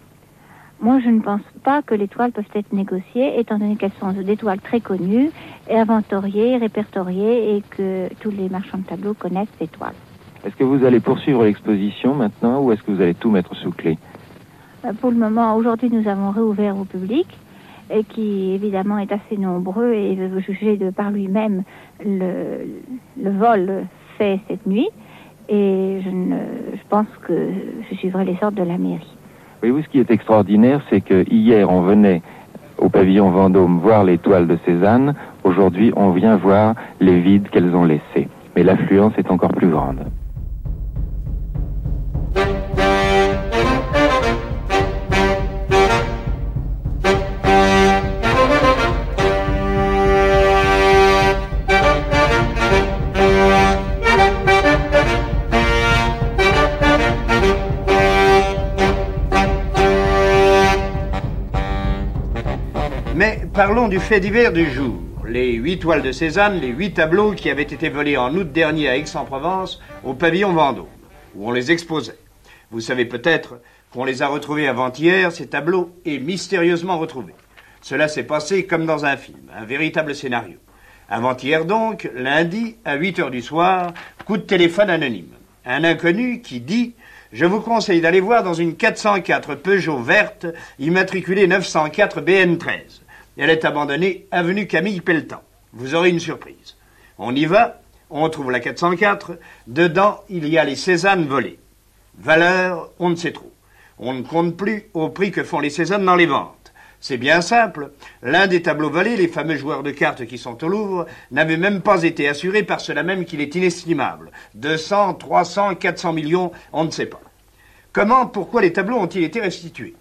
Moi, je ne pense pas que les toiles peuvent être négociées, étant donné qu'elles sont des toiles très connues, inventoriées, répertoriées, et que tous les marchands de tableaux connaissent ces toiles. Est-ce que vous allez poursuivre l'exposition maintenant, ou est-ce que vous allez tout mettre sous clé? Euh, Pour le moment, aujourd'hui, nous avons réouvert au public, et qui évidemment est assez nombreux et veut juger de par lui-même le, le vol fait cette nuit. Et je, ne, je pense que je suivrai les ordres de la mairie. Oui, ce qui est extraordinaire, c'est que hier, on venait au pavillon Vendôme voir les toiles de Cézanne. Aujourd'hui, on vient voir les vides qu'elles ont laissés. Mais l'affluence est encore plus grande. Parlons du fait divers du jour. Les huit toiles de Cézanne, les huit tableaux qui avaient été volés en août dernier à Aix-en-Provence au pavillon Vendôme, où on les exposait. Vous savez peut-être qu'on les a retrouvés avant-hier, ces tableaux, et mystérieusement retrouvés. Cela s'est passé comme dans un film, un véritable scénario. Avant-hier donc, lundi, à 8 heures du soir, coup de téléphone anonyme. Un inconnu qui dit Je vous conseille d'aller voir dans une 404 Peugeot verte, immatriculée 904 BN13. Elle est abandonnée avenue Camille Pelletan. Vous aurez une surprise. On y va, on trouve la 404. Dedans, il y a les Cézannes volées. Valeur, on ne sait trop. On ne compte plus au prix que font les Cézannes dans les ventes. C'est bien simple. L'un des tableaux volés, les fameux joueurs de cartes qui sont au Louvre, n'avait même pas été assuré par cela même qu'il est inestimable. 200, 300, 400 millions, on ne sait pas. Comment, pourquoi les tableaux ont-ils été restitués?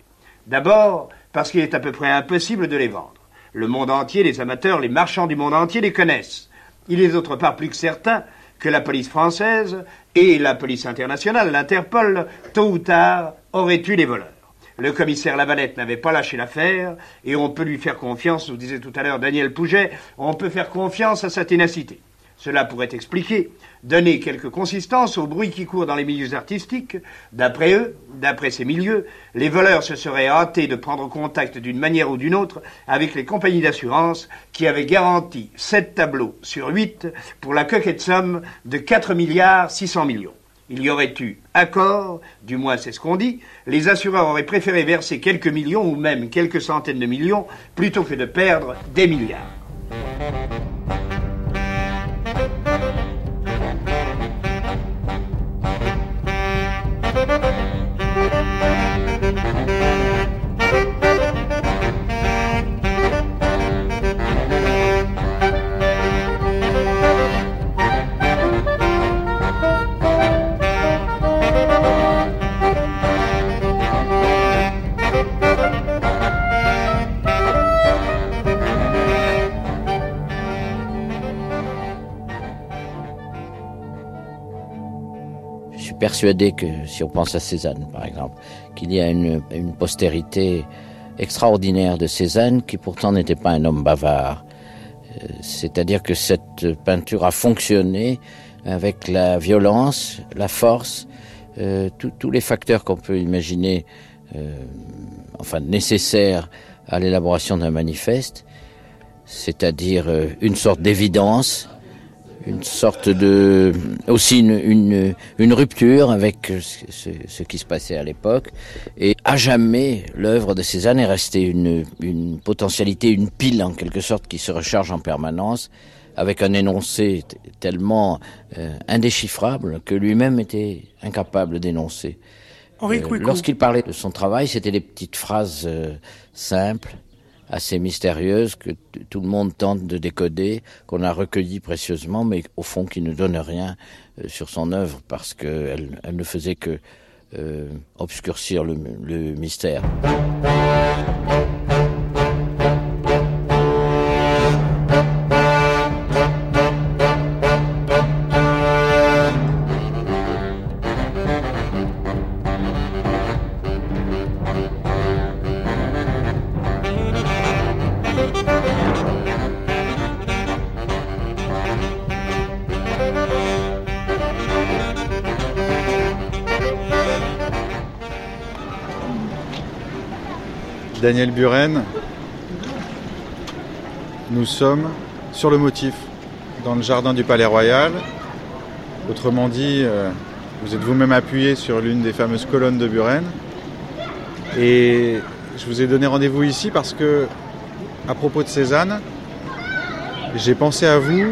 D'abord, parce qu'il est à peu près impossible de les vendre. Le monde entier, les amateurs, les marchands du monde entier les connaissent. Il est d'autre part plus que certain que la police française et la police internationale, l'Interpol, tôt ou tard, auraient tué les voleurs. Le commissaire Lavalette n'avait pas lâché l'affaire, et on peut lui faire confiance, nous disait tout à l'heure Daniel Pouget, on peut faire confiance à sa ténacité. Cela pourrait expliquer, donner quelque consistance au bruit qui court dans les milieux artistiques. D'après eux, d'après ces milieux, les voleurs se seraient hâtés de prendre contact d'une manière ou d'une autre avec les compagnies d'assurance qui avaient garanti sept tableaux sur huit pour la coquette somme de 4 milliards 600 millions. Il y aurait eu accord, du moins c'est ce qu'on dit, les assureurs auraient préféré verser quelques millions ou même quelques centaines de millions plutôt que de perdre des milliards. Persuadé que, si on pense à Cézanne par exemple, qu'il y a une, postérité extraordinaire de Cézanne qui pourtant n'était pas un homme bavard. Euh, c'est-à-dire que cette peinture a fonctionné avec la violence, la force, euh, tous les facteurs qu'on peut imaginer, euh, enfin nécessaires à l'élaboration d'un manifeste, c'est-à-dire une sorte d'évidence, une sorte de aussi une, une, une rupture avec ce, ce, qui se passait à l'époque et à jamais l'œuvre de Cézanne est restée une, une potentialité une pile en quelque sorte qui se recharge en permanence avec un énoncé tellement euh, indéchiffrable que lui-même était incapable d'énoncer. Euh, Lorsqu'il parlait de son travail, c'était des petites phrases euh, simples, assez mystérieuse que tout le monde tente de décoder, qu'on a recueilli précieusement, mais au fond qui ne donne rien euh, sur son œuvre parce qu'elle elle ne faisait que euh, obscurcir le, le mystère. Daniel Buren, nous sommes sur le motif, dans le jardin du Palais Royal. Autrement dit, euh, vous êtes vous-même appuyé sur l'une des fameuses colonnes de Buren. Et je vous ai donné rendez-vous ici parce que, à propos de Cézanne, j'ai pensé à vous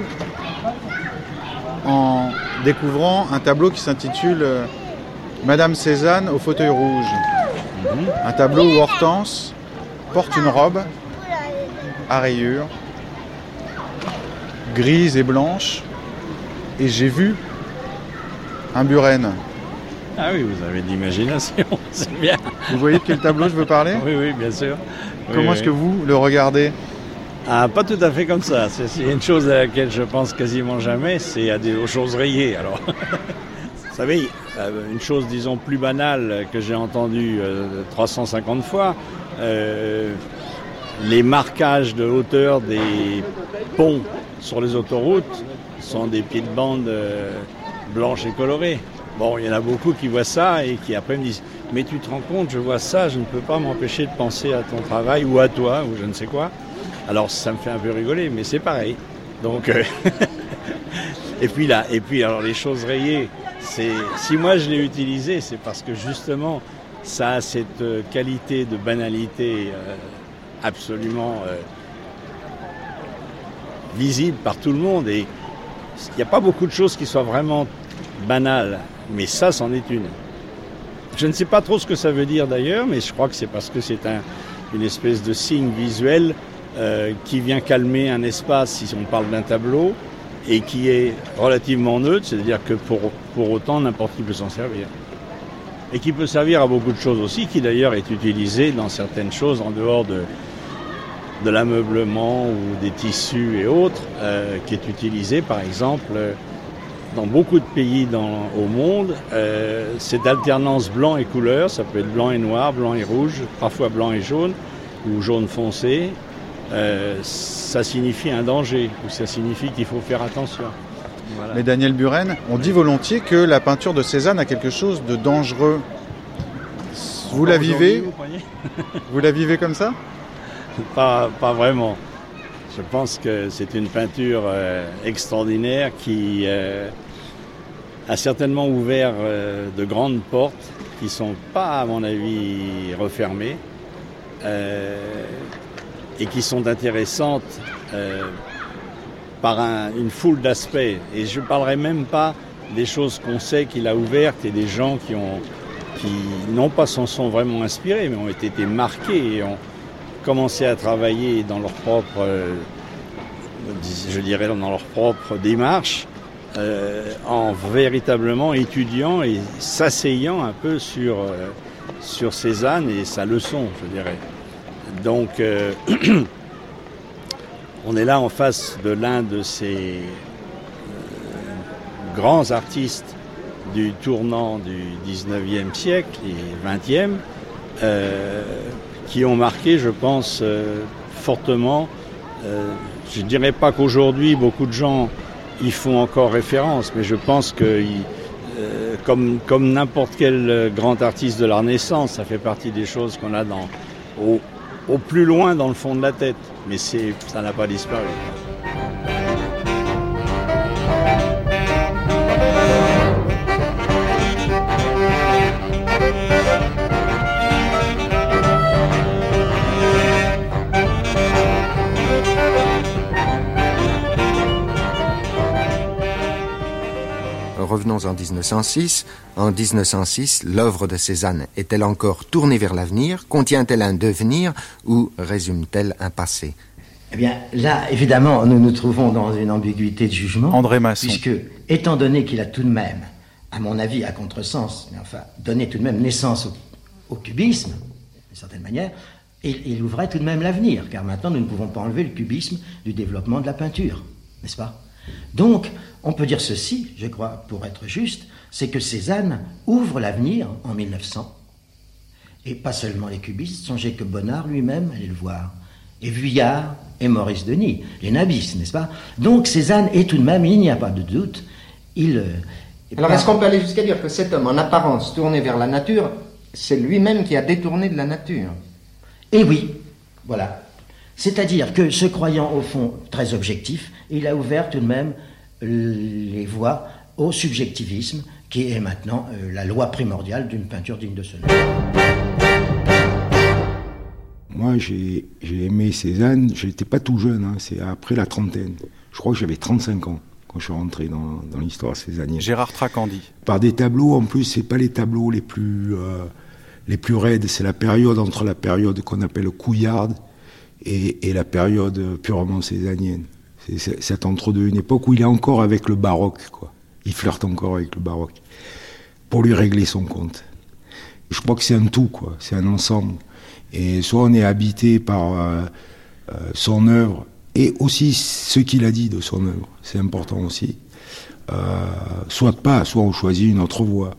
en découvrant un tableau qui s'intitule euh, Madame Cézanne au fauteuil rouge. Un tableau où Hortense porte une robe à rayures, grise et blanche, et j'ai vu un buren. Ah oui, vous avez de l'imagination, c'est bien. Vous voyez de quel tableau je veux parler Oui, oui, bien sûr. Comment est-ce que vous le regardez ah, pas tout à fait comme ça. C'est une chose à laquelle je pense quasiment jamais, c'est à des aux choses rayées. Alors, vous savez, euh, une chose, disons, plus banale que j'ai entendue 350 euh, fois, euh, les marquages de hauteur des ponts sur les autoroutes sont des pieds de bande euh, blanches et colorées. Bon, il y en a beaucoup qui voient ça et qui après me disent Mais tu te rends compte, je vois ça, je ne peux pas m'empêcher de penser à ton travail ou à toi ou je ne sais quoi. Alors ça me fait un peu rigoler, mais c'est pareil. Donc, euh, et puis là, et puis alors les choses rayées, c'est si moi je l'ai utilisé, c'est parce que justement ça a cette euh, qualité de banalité euh, absolument euh, visible par tout le monde. Il n'y a pas beaucoup de choses qui soient vraiment banales, mais ça, c'en est une. Je ne sais pas trop ce que ça veut dire d'ailleurs, mais je crois que c'est parce que c'est un, une espèce de signe visuel qui vient calmer un espace si on parle d'un tableau et qui est relativement neutre, c'est-à-dire que pour, pour autant n'importe qui peut s'en servir et qui peut servir à beaucoup de choses aussi, qui d'ailleurs est utilisé dans certaines choses en dehors de, de l'ameublement ou des tissus et autres, euh, qui est utilisé par exemple dans beaucoup de pays dans, au monde, euh, cette alternance blanc et couleur, ça peut être blanc et noir, blanc et rouge, parfois blanc et jaune, ou jaune foncé, euh, ça signifie un danger, ou ça signifie qu'il faut faire attention. Voilà. Mais Daniel Buren, on dit volontiers que la peinture de Cézanne a quelque chose de dangereux. Vous la vivez Vous la vivez comme ça pas, pas vraiment. Je pense que c'est une peinture euh, extraordinaire qui euh, a certainement ouvert euh, de grandes portes qui ne sont pas, à mon avis, refermées et qui sont intéressantes par un- une foule d'aspects. Et je ne parlerai même pas des choses qu'on sait qu'il a ouvertes et des gens qui ont qui non pas s'en sont vraiment inspirés, mais ont été, été marqués et ont commencé à travailler dans leur propre, euh, je dirais, dans leur propre démarche, euh, en véritablement étudiant et s'asseyant un peu sur, euh, sur Cézanne et sa leçon, je dirais. Donc, euh, on est là en face de l'un de ces euh, grands artistes du tournant du 19e siècle et 20e, euh, qui ont marqué, je pense, euh, fortement. je ne dirais pas qu'aujourd'hui, beaucoup de gens y font encore référence, mais je pense que, comme, n'importe quel grand artiste de la Renaissance, ça fait partie des choses qu'on a dans, au plus loin dans le fond de la tête. Mais ça n'a pas disparu. Revenons en 1906. En 1906, l'œuvre de Cézanne est-elle encore tournée vers l'avenir? Contient-elle un devenir ou résume-t-elle un passé? Eh bien, là, évidemment, nous nous trouvons dans une ambiguïté de jugement. André Masson. Puisque, étant donné qu'il a tout de même, à mon avis, à contresens, mais enfin, donné tout de même naissance au, au cubisme, d'une certaine manière, il, il ouvrait tout de même l'avenir, car maintenant, nous ne pouvons pas enlever le cubisme du développement de la peinture, n'est-ce pas? Donc, on peut dire ceci, je crois, pour être juste, c'est que Cézanne ouvre l'avenir en 1900. Et pas seulement les cubistes, songez que Bonnard lui-même allait le voir. Et Vuillard et Maurice Denis, les nabistes, n'est-ce pas? Donc Cézanne est tout de même, il n'y a pas de doute, il... euh, Alors est-ce qu'on peut aller jusqu'à dire que cet homme, en apparence tourné vers la nature, c'est lui-même qui a détourné de la nature? Eh oui, voilà. C'est-à-dire que, se croyant au fond très objectif, il a ouvert tout de même les voies au subjectivisme, qui est maintenant euh, la loi primordiale d'une peinture digne de ce nom. Moi, j'ai aimé Cézanne, je n'étais pas tout jeune, hein, c'est après la trentaine. Je crois que j'avais 35 ans quand je suis rentré dans, dans l'histoire cézannienne. Gérard Tracandi. Par des tableaux, en plus, c'est pas les tableaux les plus, euh, les plus raides, c'est la période entre la période qu'on appelle couillarde et, et la période purement cézannienne. C'est- c'est entre-deux, une époque où il est encore avec le baroque, quoi. Il flirte encore avec le baroque pour lui régler son compte. Je crois que c'est un tout, quoi. C'est un ensemble. Et soit on est habité par euh, euh, son œuvre et aussi ce qu'il a dit de son œuvre. C'est important aussi. Euh, soit pas, soit on choisit une autre voie.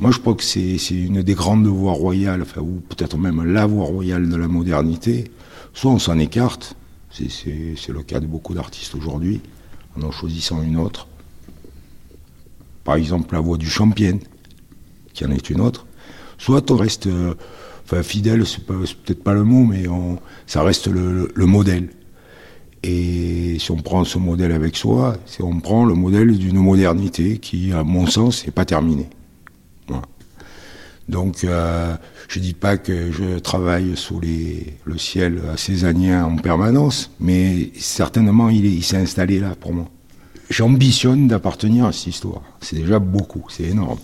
Moi, je crois que c'est c'est une des grandes voies royales, enfin, ou peut-être même la voie royale de la modernité. Soit on s'en écarte, c'est- le cas de beaucoup d'artistes aujourd'hui, en en choisissant une autre. Par exemple, la voie du Champienne, qui en est une autre. Soit on reste, euh, fidèle, c'est peut-être pas le mot, mais ça reste le, le modèle. Et si on prend ce modèle avec soi, on prend le modèle d'une modernité qui, à mon sens, n'est pas terminée. Donc, euh, je dis pas que je travaille sous le ciel césanien en permanence, mais certainement il s'est installé là pour moi. J'ambitionne d'appartenir à cette histoire. C'est déjà beaucoup, c'est énorme.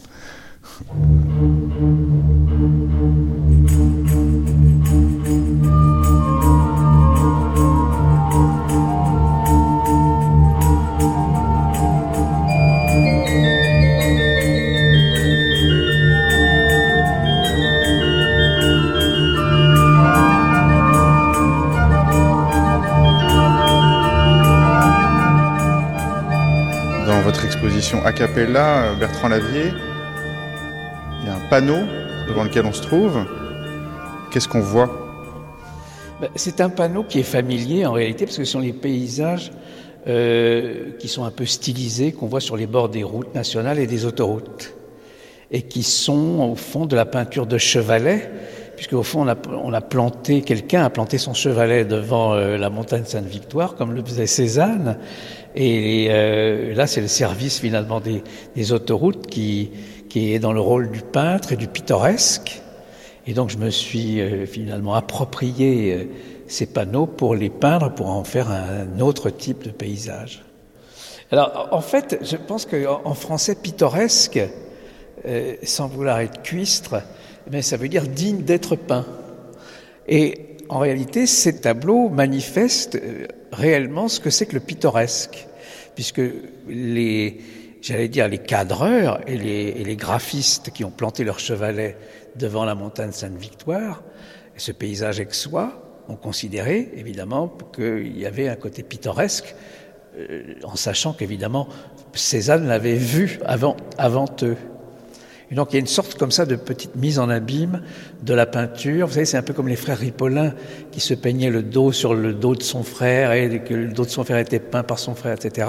A euh, Bertrand Lavier. Il y a un panneau devant lequel on se trouve. Qu'est-ce qu'on voit? Ben, C'est un panneau qui est familier en réalité, parce que ce sont les paysages euh, qui sont un peu stylisés, qu'on voit sur les bords des routes nationales et des autoroutes, et qui sont au fond de la peinture de Chevalet, puisque au fond on a, on a planté, quelqu'un a planté son chevalet devant euh, la montagne Sainte-Victoire, comme le faisait Cézanne, et euh, là c'est le service finalement des, des autoroutes qui, qui est dans le rôle du peintre et du pittoresque. Et donc je me suis euh, finalement approprié euh, ces panneaux pour les peindre, pour en faire un autre type de paysage. Alors en fait, je pense qu'en français pittoresque, euh, sans vouloir être cuistre, mais ça veut dire digne d'être peint. Et en réalité, ces tableaux manifestent réellement ce que c'est que le pittoresque, puisque les, j'allais dire les cadreurs et les, graphistes qui ont planté leur chevalet devant la montagne Sainte-Victoire, ce paysage aixois, ont considéré évidemment qu'il y avait un côté pittoresque, euh, en sachant qu'évidemment Cézanne l'avait vu avant eux. Et donc il y a une sorte comme ça de petite mise en abîme de la peinture. Vous savez, c'est un peu comme les frères Ripollin qui se peignaient le dos sur le dos de son frère et que le dos de son frère était peint par son frère, etc.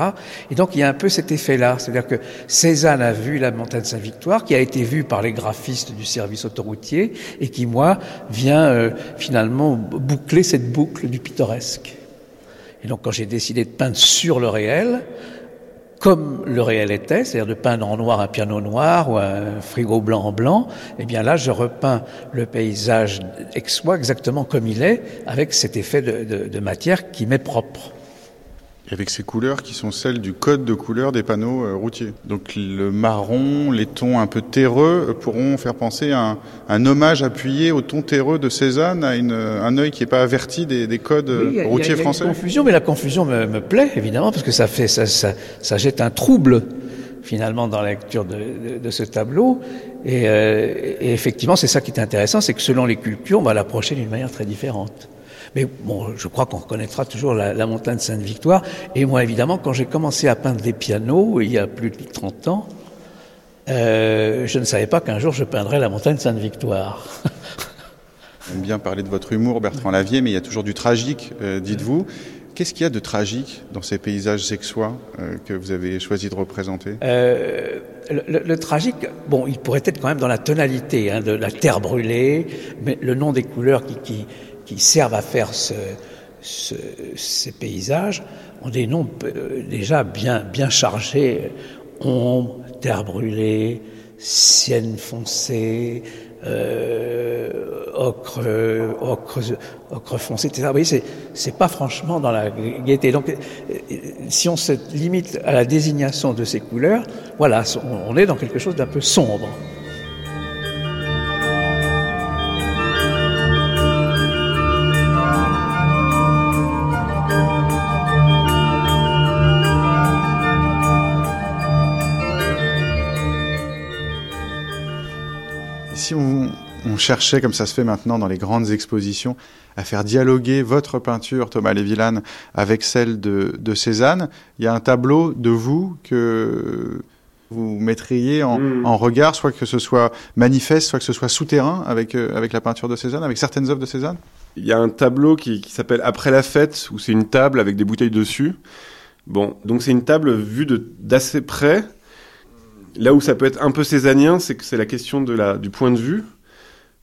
Et donc il y a un peu cet effet-là. C'est-à-dire que Cézanne a vu la montagne Saint-Victoire, qui a été vue par les graphistes du service autoroutier et qui, moi, vient euh, finalement boucler cette boucle du pittoresque. Et donc quand j'ai décidé de peindre sur le réel, comme le réel était, c'est-à-dire de peindre en noir un piano noir ou un frigo blanc en blanc, eh bien là, je repeins le paysage aixois exactement comme il est, avec cet effet de matière qui m'est propre. Et avec ces couleurs qui sont celles du code de couleur des panneaux euh, routiers. Donc le marron, les tons un peu terreux euh, pourront faire penser à un, un hommage appuyé au ton terreux de Cézanne, à une, un œil qui n'est pas averti des, des codes oui, routiers a, a français. Confusion, mais la confusion me, me, plaît évidemment parce que ça fait ça, ça, ça jette un trouble finalement dans la lecture de, de, de ce tableau. Et, euh, et effectivement, c'est ça qui est intéressant, c'est que selon les cultures, on va l'approcher d'une manière très différente. Mais bon, je crois qu'on reconnaîtra toujours la, la montagne Sainte-Victoire. Et moi, évidemment, quand j'ai commencé à peindre des pianos, il y a plus de 30 ans, euh, je ne savais pas qu'un jour je peindrais la montagne Sainte-Victoire. J'aime bien parler de votre humour, Bertrand Lavier, mais il y a toujours du tragique, euh, dites-vous. Qu'est-ce qu'il y a de tragique dans ces paysages sexuels euh, que vous avez choisi de représenter? Euh, le, le, le, tragique, bon, il pourrait être quand même dans la tonalité hein, de la terre brûlée, mais le nom des couleurs qui, qui, qui servent à faire ce, ce, ces paysages ont des noms euh, déjà bien, bien chargés. Ombre, terre brûlée, sienne foncée, euh, ocre, ocre, ocre foncé, etc. Vous voyez, c'est, c'est pas franchement dans la gaieté. Donc, si on se limite à la désignation de ces couleurs, voilà, on est dans quelque chose d'un peu sombre. On, cherchait, comme ça se fait maintenant dans les grandes expositions, à faire dialoguer votre peinture, Thomas Lévillane, avec celle de, de Cézanne, il y a un tableau de vous que vous mettriez en, mmh. en, regard, soit que ce soit manifeste, soit que ce soit souterrain avec, euh, avec la peinture de Cézanne, avec certaines œuvres de Cézanne? Il y a un tableau qui, qui s'appelle Après la fête, où c'est une table avec des bouteilles dessus. Bon, donc c'est une table vue d'assez près, Là où ça peut être un peu cézannien, c'est que c'est la question de la, du point de vue.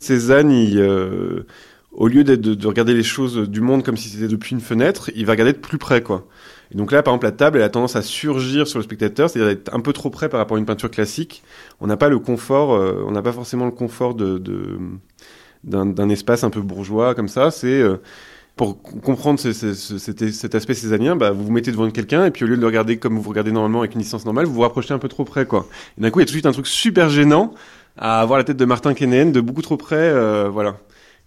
Cézanne, euh, au lieu de, de, regarder les choses du monde comme si c'était depuis une fenêtre, il va regarder de plus près, quoi. Et donc là, par exemple, la table, elle a tendance à surgir sur le spectateur, c'est-à-dire d'être un peu trop près par rapport à une peinture classique. On n'a pas le confort, euh, on n'a pas forcément le confort de, d'un espace un peu bourgeois comme ça. C'est euh, pour comprendre ce, ce, cet, aspect cézannien, bah, vous vous mettez devant quelqu'un et puis au lieu de le regarder comme vous regardez normalement avec une distance normale, vous vous rapprochez un peu trop près, quoi. Et d'un coup, il y a tout de suite un truc super gênant à avoir la tête de Martin Kennen de beaucoup trop près, euh, voilà.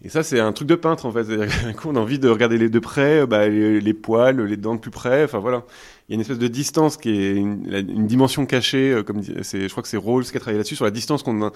Et ça, c'est un truc de peintre, en fait. On a envie de regarder les de près, bah, les, poils, les dents de plus près, enfin voilà. Il y a une espèce de distance qui est une, dimension cachée, euh, comme je crois que c'est Rawls qui a travaillé là-dessus, sur la distance qu'on a,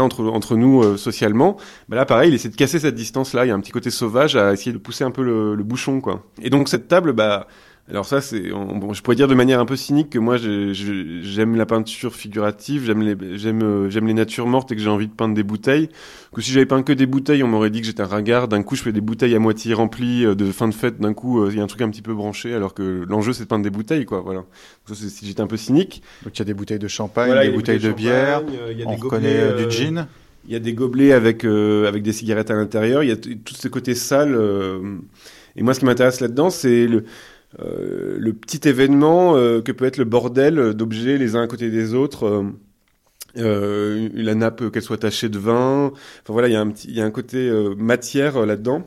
entre nous euh, socialement. Bah là, pareil, il essaie de casser cette distance-là. Il y a un petit côté sauvage à essayer de pousser un peu le, le bouchon, quoi. Et donc, cette table, bah, Alors ça, c'est, on- bon, je pourrais dire de manière un peu cynique que moi, j'aime la peinture figurative, j'aime les, j'aime, euh, j'aime les natures mortes et que j'ai envie de peindre des bouteilles. Que si j'avais peint que des bouteilles, on m'aurait dit que j'étais un ringard. D'un coup, je fais des bouteilles à moitié remplies euh, de fin de fête. D'un coup, euh, il y a un truc un petit peu branché, alors que l'enjeu, c'est de peindre des bouteilles, quoi. Voilà. Ça, c'est si j'étais un peu cynique. Donc il y a des bouteilles de champagne, Voilà, il y des a bouteilles de champagne, bière, euh, il y a on des reconnaît gobelets, euh, du gin. Il y a des gobelets avec euh, avec des cigarettes à l'intérieur. Il y a tout ce côté sale. euh, et moi, ce qui m'intéresse là-dedans, c'est le euh, le petit événement euh, que peut être le bordel d'objets les uns à côté des autres. euh, la nappe, qu'elle soit tachée de vin. Enfin voilà, il y a un petit, il y a un côté matière là-dedans.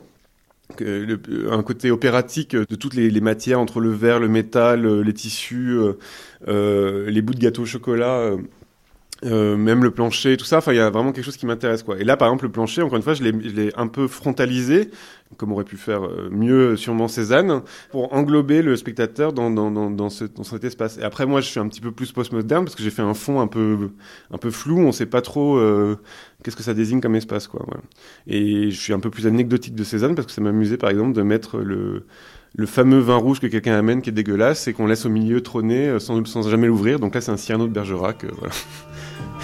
Un côté opératique de toutes les, matières entre le verre, le métal, les tissus, les bouts de gâteau au chocolat. Euh, même le plancher, tout ça, enfin il y a vraiment quelque chose qui m'intéresse quoi. Et là par exemple le plancher, encore une fois, je l'ai, un peu frontalisé, comme aurait pu faire euh, mieux sûrement Cézanne, pour englober le spectateur dans, dans, dans, dans, ce, dans cet espace. Et après moi je suis un petit peu plus postmoderne parce que j'ai fait un fond un peu, un peu flou, on sait pas trop euh, qu'est-ce que ça désigne comme espace quoi. Voilà. Et je suis un peu plus anecdotique de Cézanne parce que ça m'amusait par exemple de mettre le le fameux vin rouge que quelqu'un amène qui est dégueulasse et qu'on laisse au milieu trôner euh, sans, sans jamais l'ouvrir. Donc là, c'est un Cyrano de Bergerac. euh, voilà.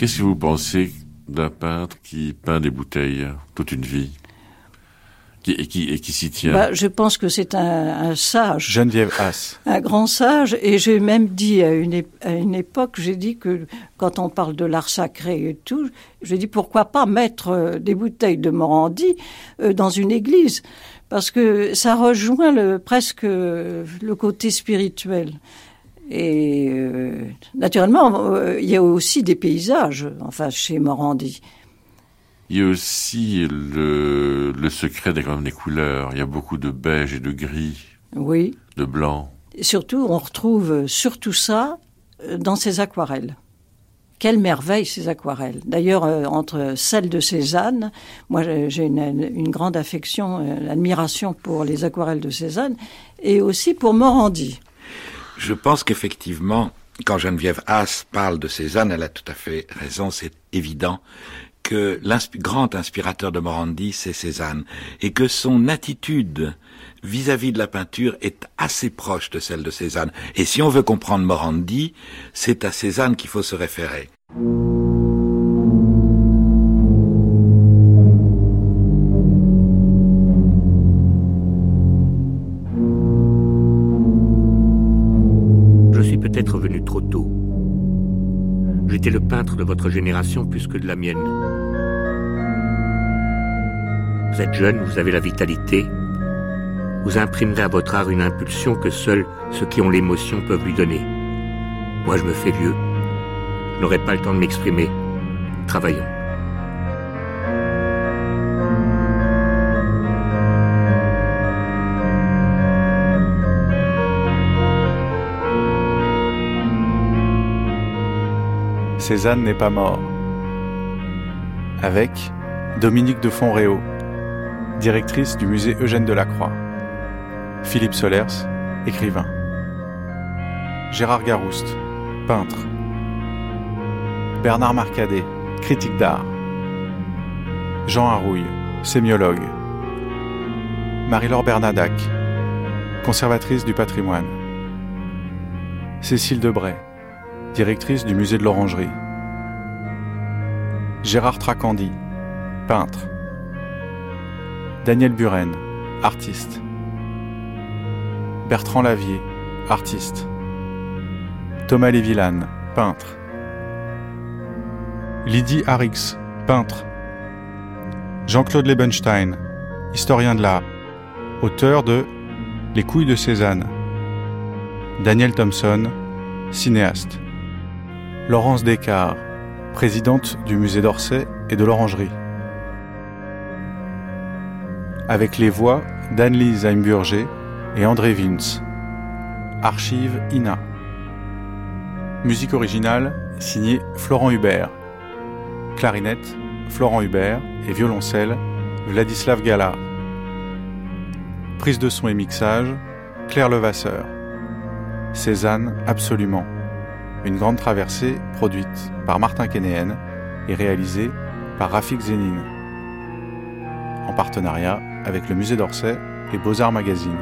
Qu'est-ce que vous pensez d'un peintre qui peint des bouteilles toute une vie qui, et qui, et qui s'y tient Bah, je pense que c'est un, un sage. Geneviève Haas. Un grand sage, et j'ai même dit à une, à une époque, j'ai dit que quand on parle de l'art sacré et tout, j'ai dit pourquoi pas mettre euh, des bouteilles de Morandi euh, dans une église, parce que ça rejoint le, presque euh, le côté spirituel. Et euh, naturellement, euh, il y a aussi des paysages, enfin chez Morandi. Il y a aussi le, le secret des des couleurs. Il y a beaucoup de beige et de gris, Oui. de blanc. Et surtout, on retrouve surtout ça euh, dans ses aquarelles. Quelle merveille ces aquarelles. D'ailleurs, euh, entre celles de Cézanne, moi j'ai une, une grande affection, euh, admiration pour les aquarelles de Cézanne, et aussi pour Morandi. Je pense qu'effectivement, quand Geneviève Haas parle de Cézanne, elle a tout à fait raison, c'est évident que le grand inspirateur de Morandi, c'est Cézanne, et que son attitude vis-à-vis de la peinture est assez proche de celle de Cézanne. Et si on veut comprendre Morandi, c'est à Cézanne qu'il faut se référer. De votre génération plus que de la mienne. Vous êtes jeune, vous avez la vitalité. Vous imprimerez à votre art une impulsion que seuls ceux qui ont l'émotion peuvent lui donner. Moi, je me fais vieux. Je n'aurai pas le temps de m'exprimer. Travaillons. Cézanne n'est pas mort. Avec Dominique de Fonréau, directrice du musée Eugène Delacroix. Philippe Solers, écrivain. Gérard Garouste, peintre. Bernard Marcadet, critique d'art. Jean Harouille, sémiologue. Marie-Laure Bernadac, conservatrice du patrimoine. Cécile Debray, directrice du musée de l'Orangerie. Gérard Tracandi, peintre. Daniel Buren, artiste. Bertrand Lavier, artiste. Thomas Lévillane, peintre. Lydie Harrix, peintre. Jean-Claude Lebenstein, historien de l'art, auteur de Les couilles de Cézanne. Daniel Thompson, cinéaste. Laurence Descartes, présidente du musée d'Orsay et de l'Orangerie. Avec les voix d'Anne-Lise Heimburger et André Vince. Archive INA. Musique originale signée Florent Hubert. Clarinette, Florent Hubert et violoncelle, Vladislav Gala. Prise de son et mixage, Claire Levasseur. Cézanne, absolument. Une grande traversée produite par Martin Kénéen et réalisée par Rafik Zénine. En partenariat avec le Musée d'Orsay et Beaux-Arts Magazine.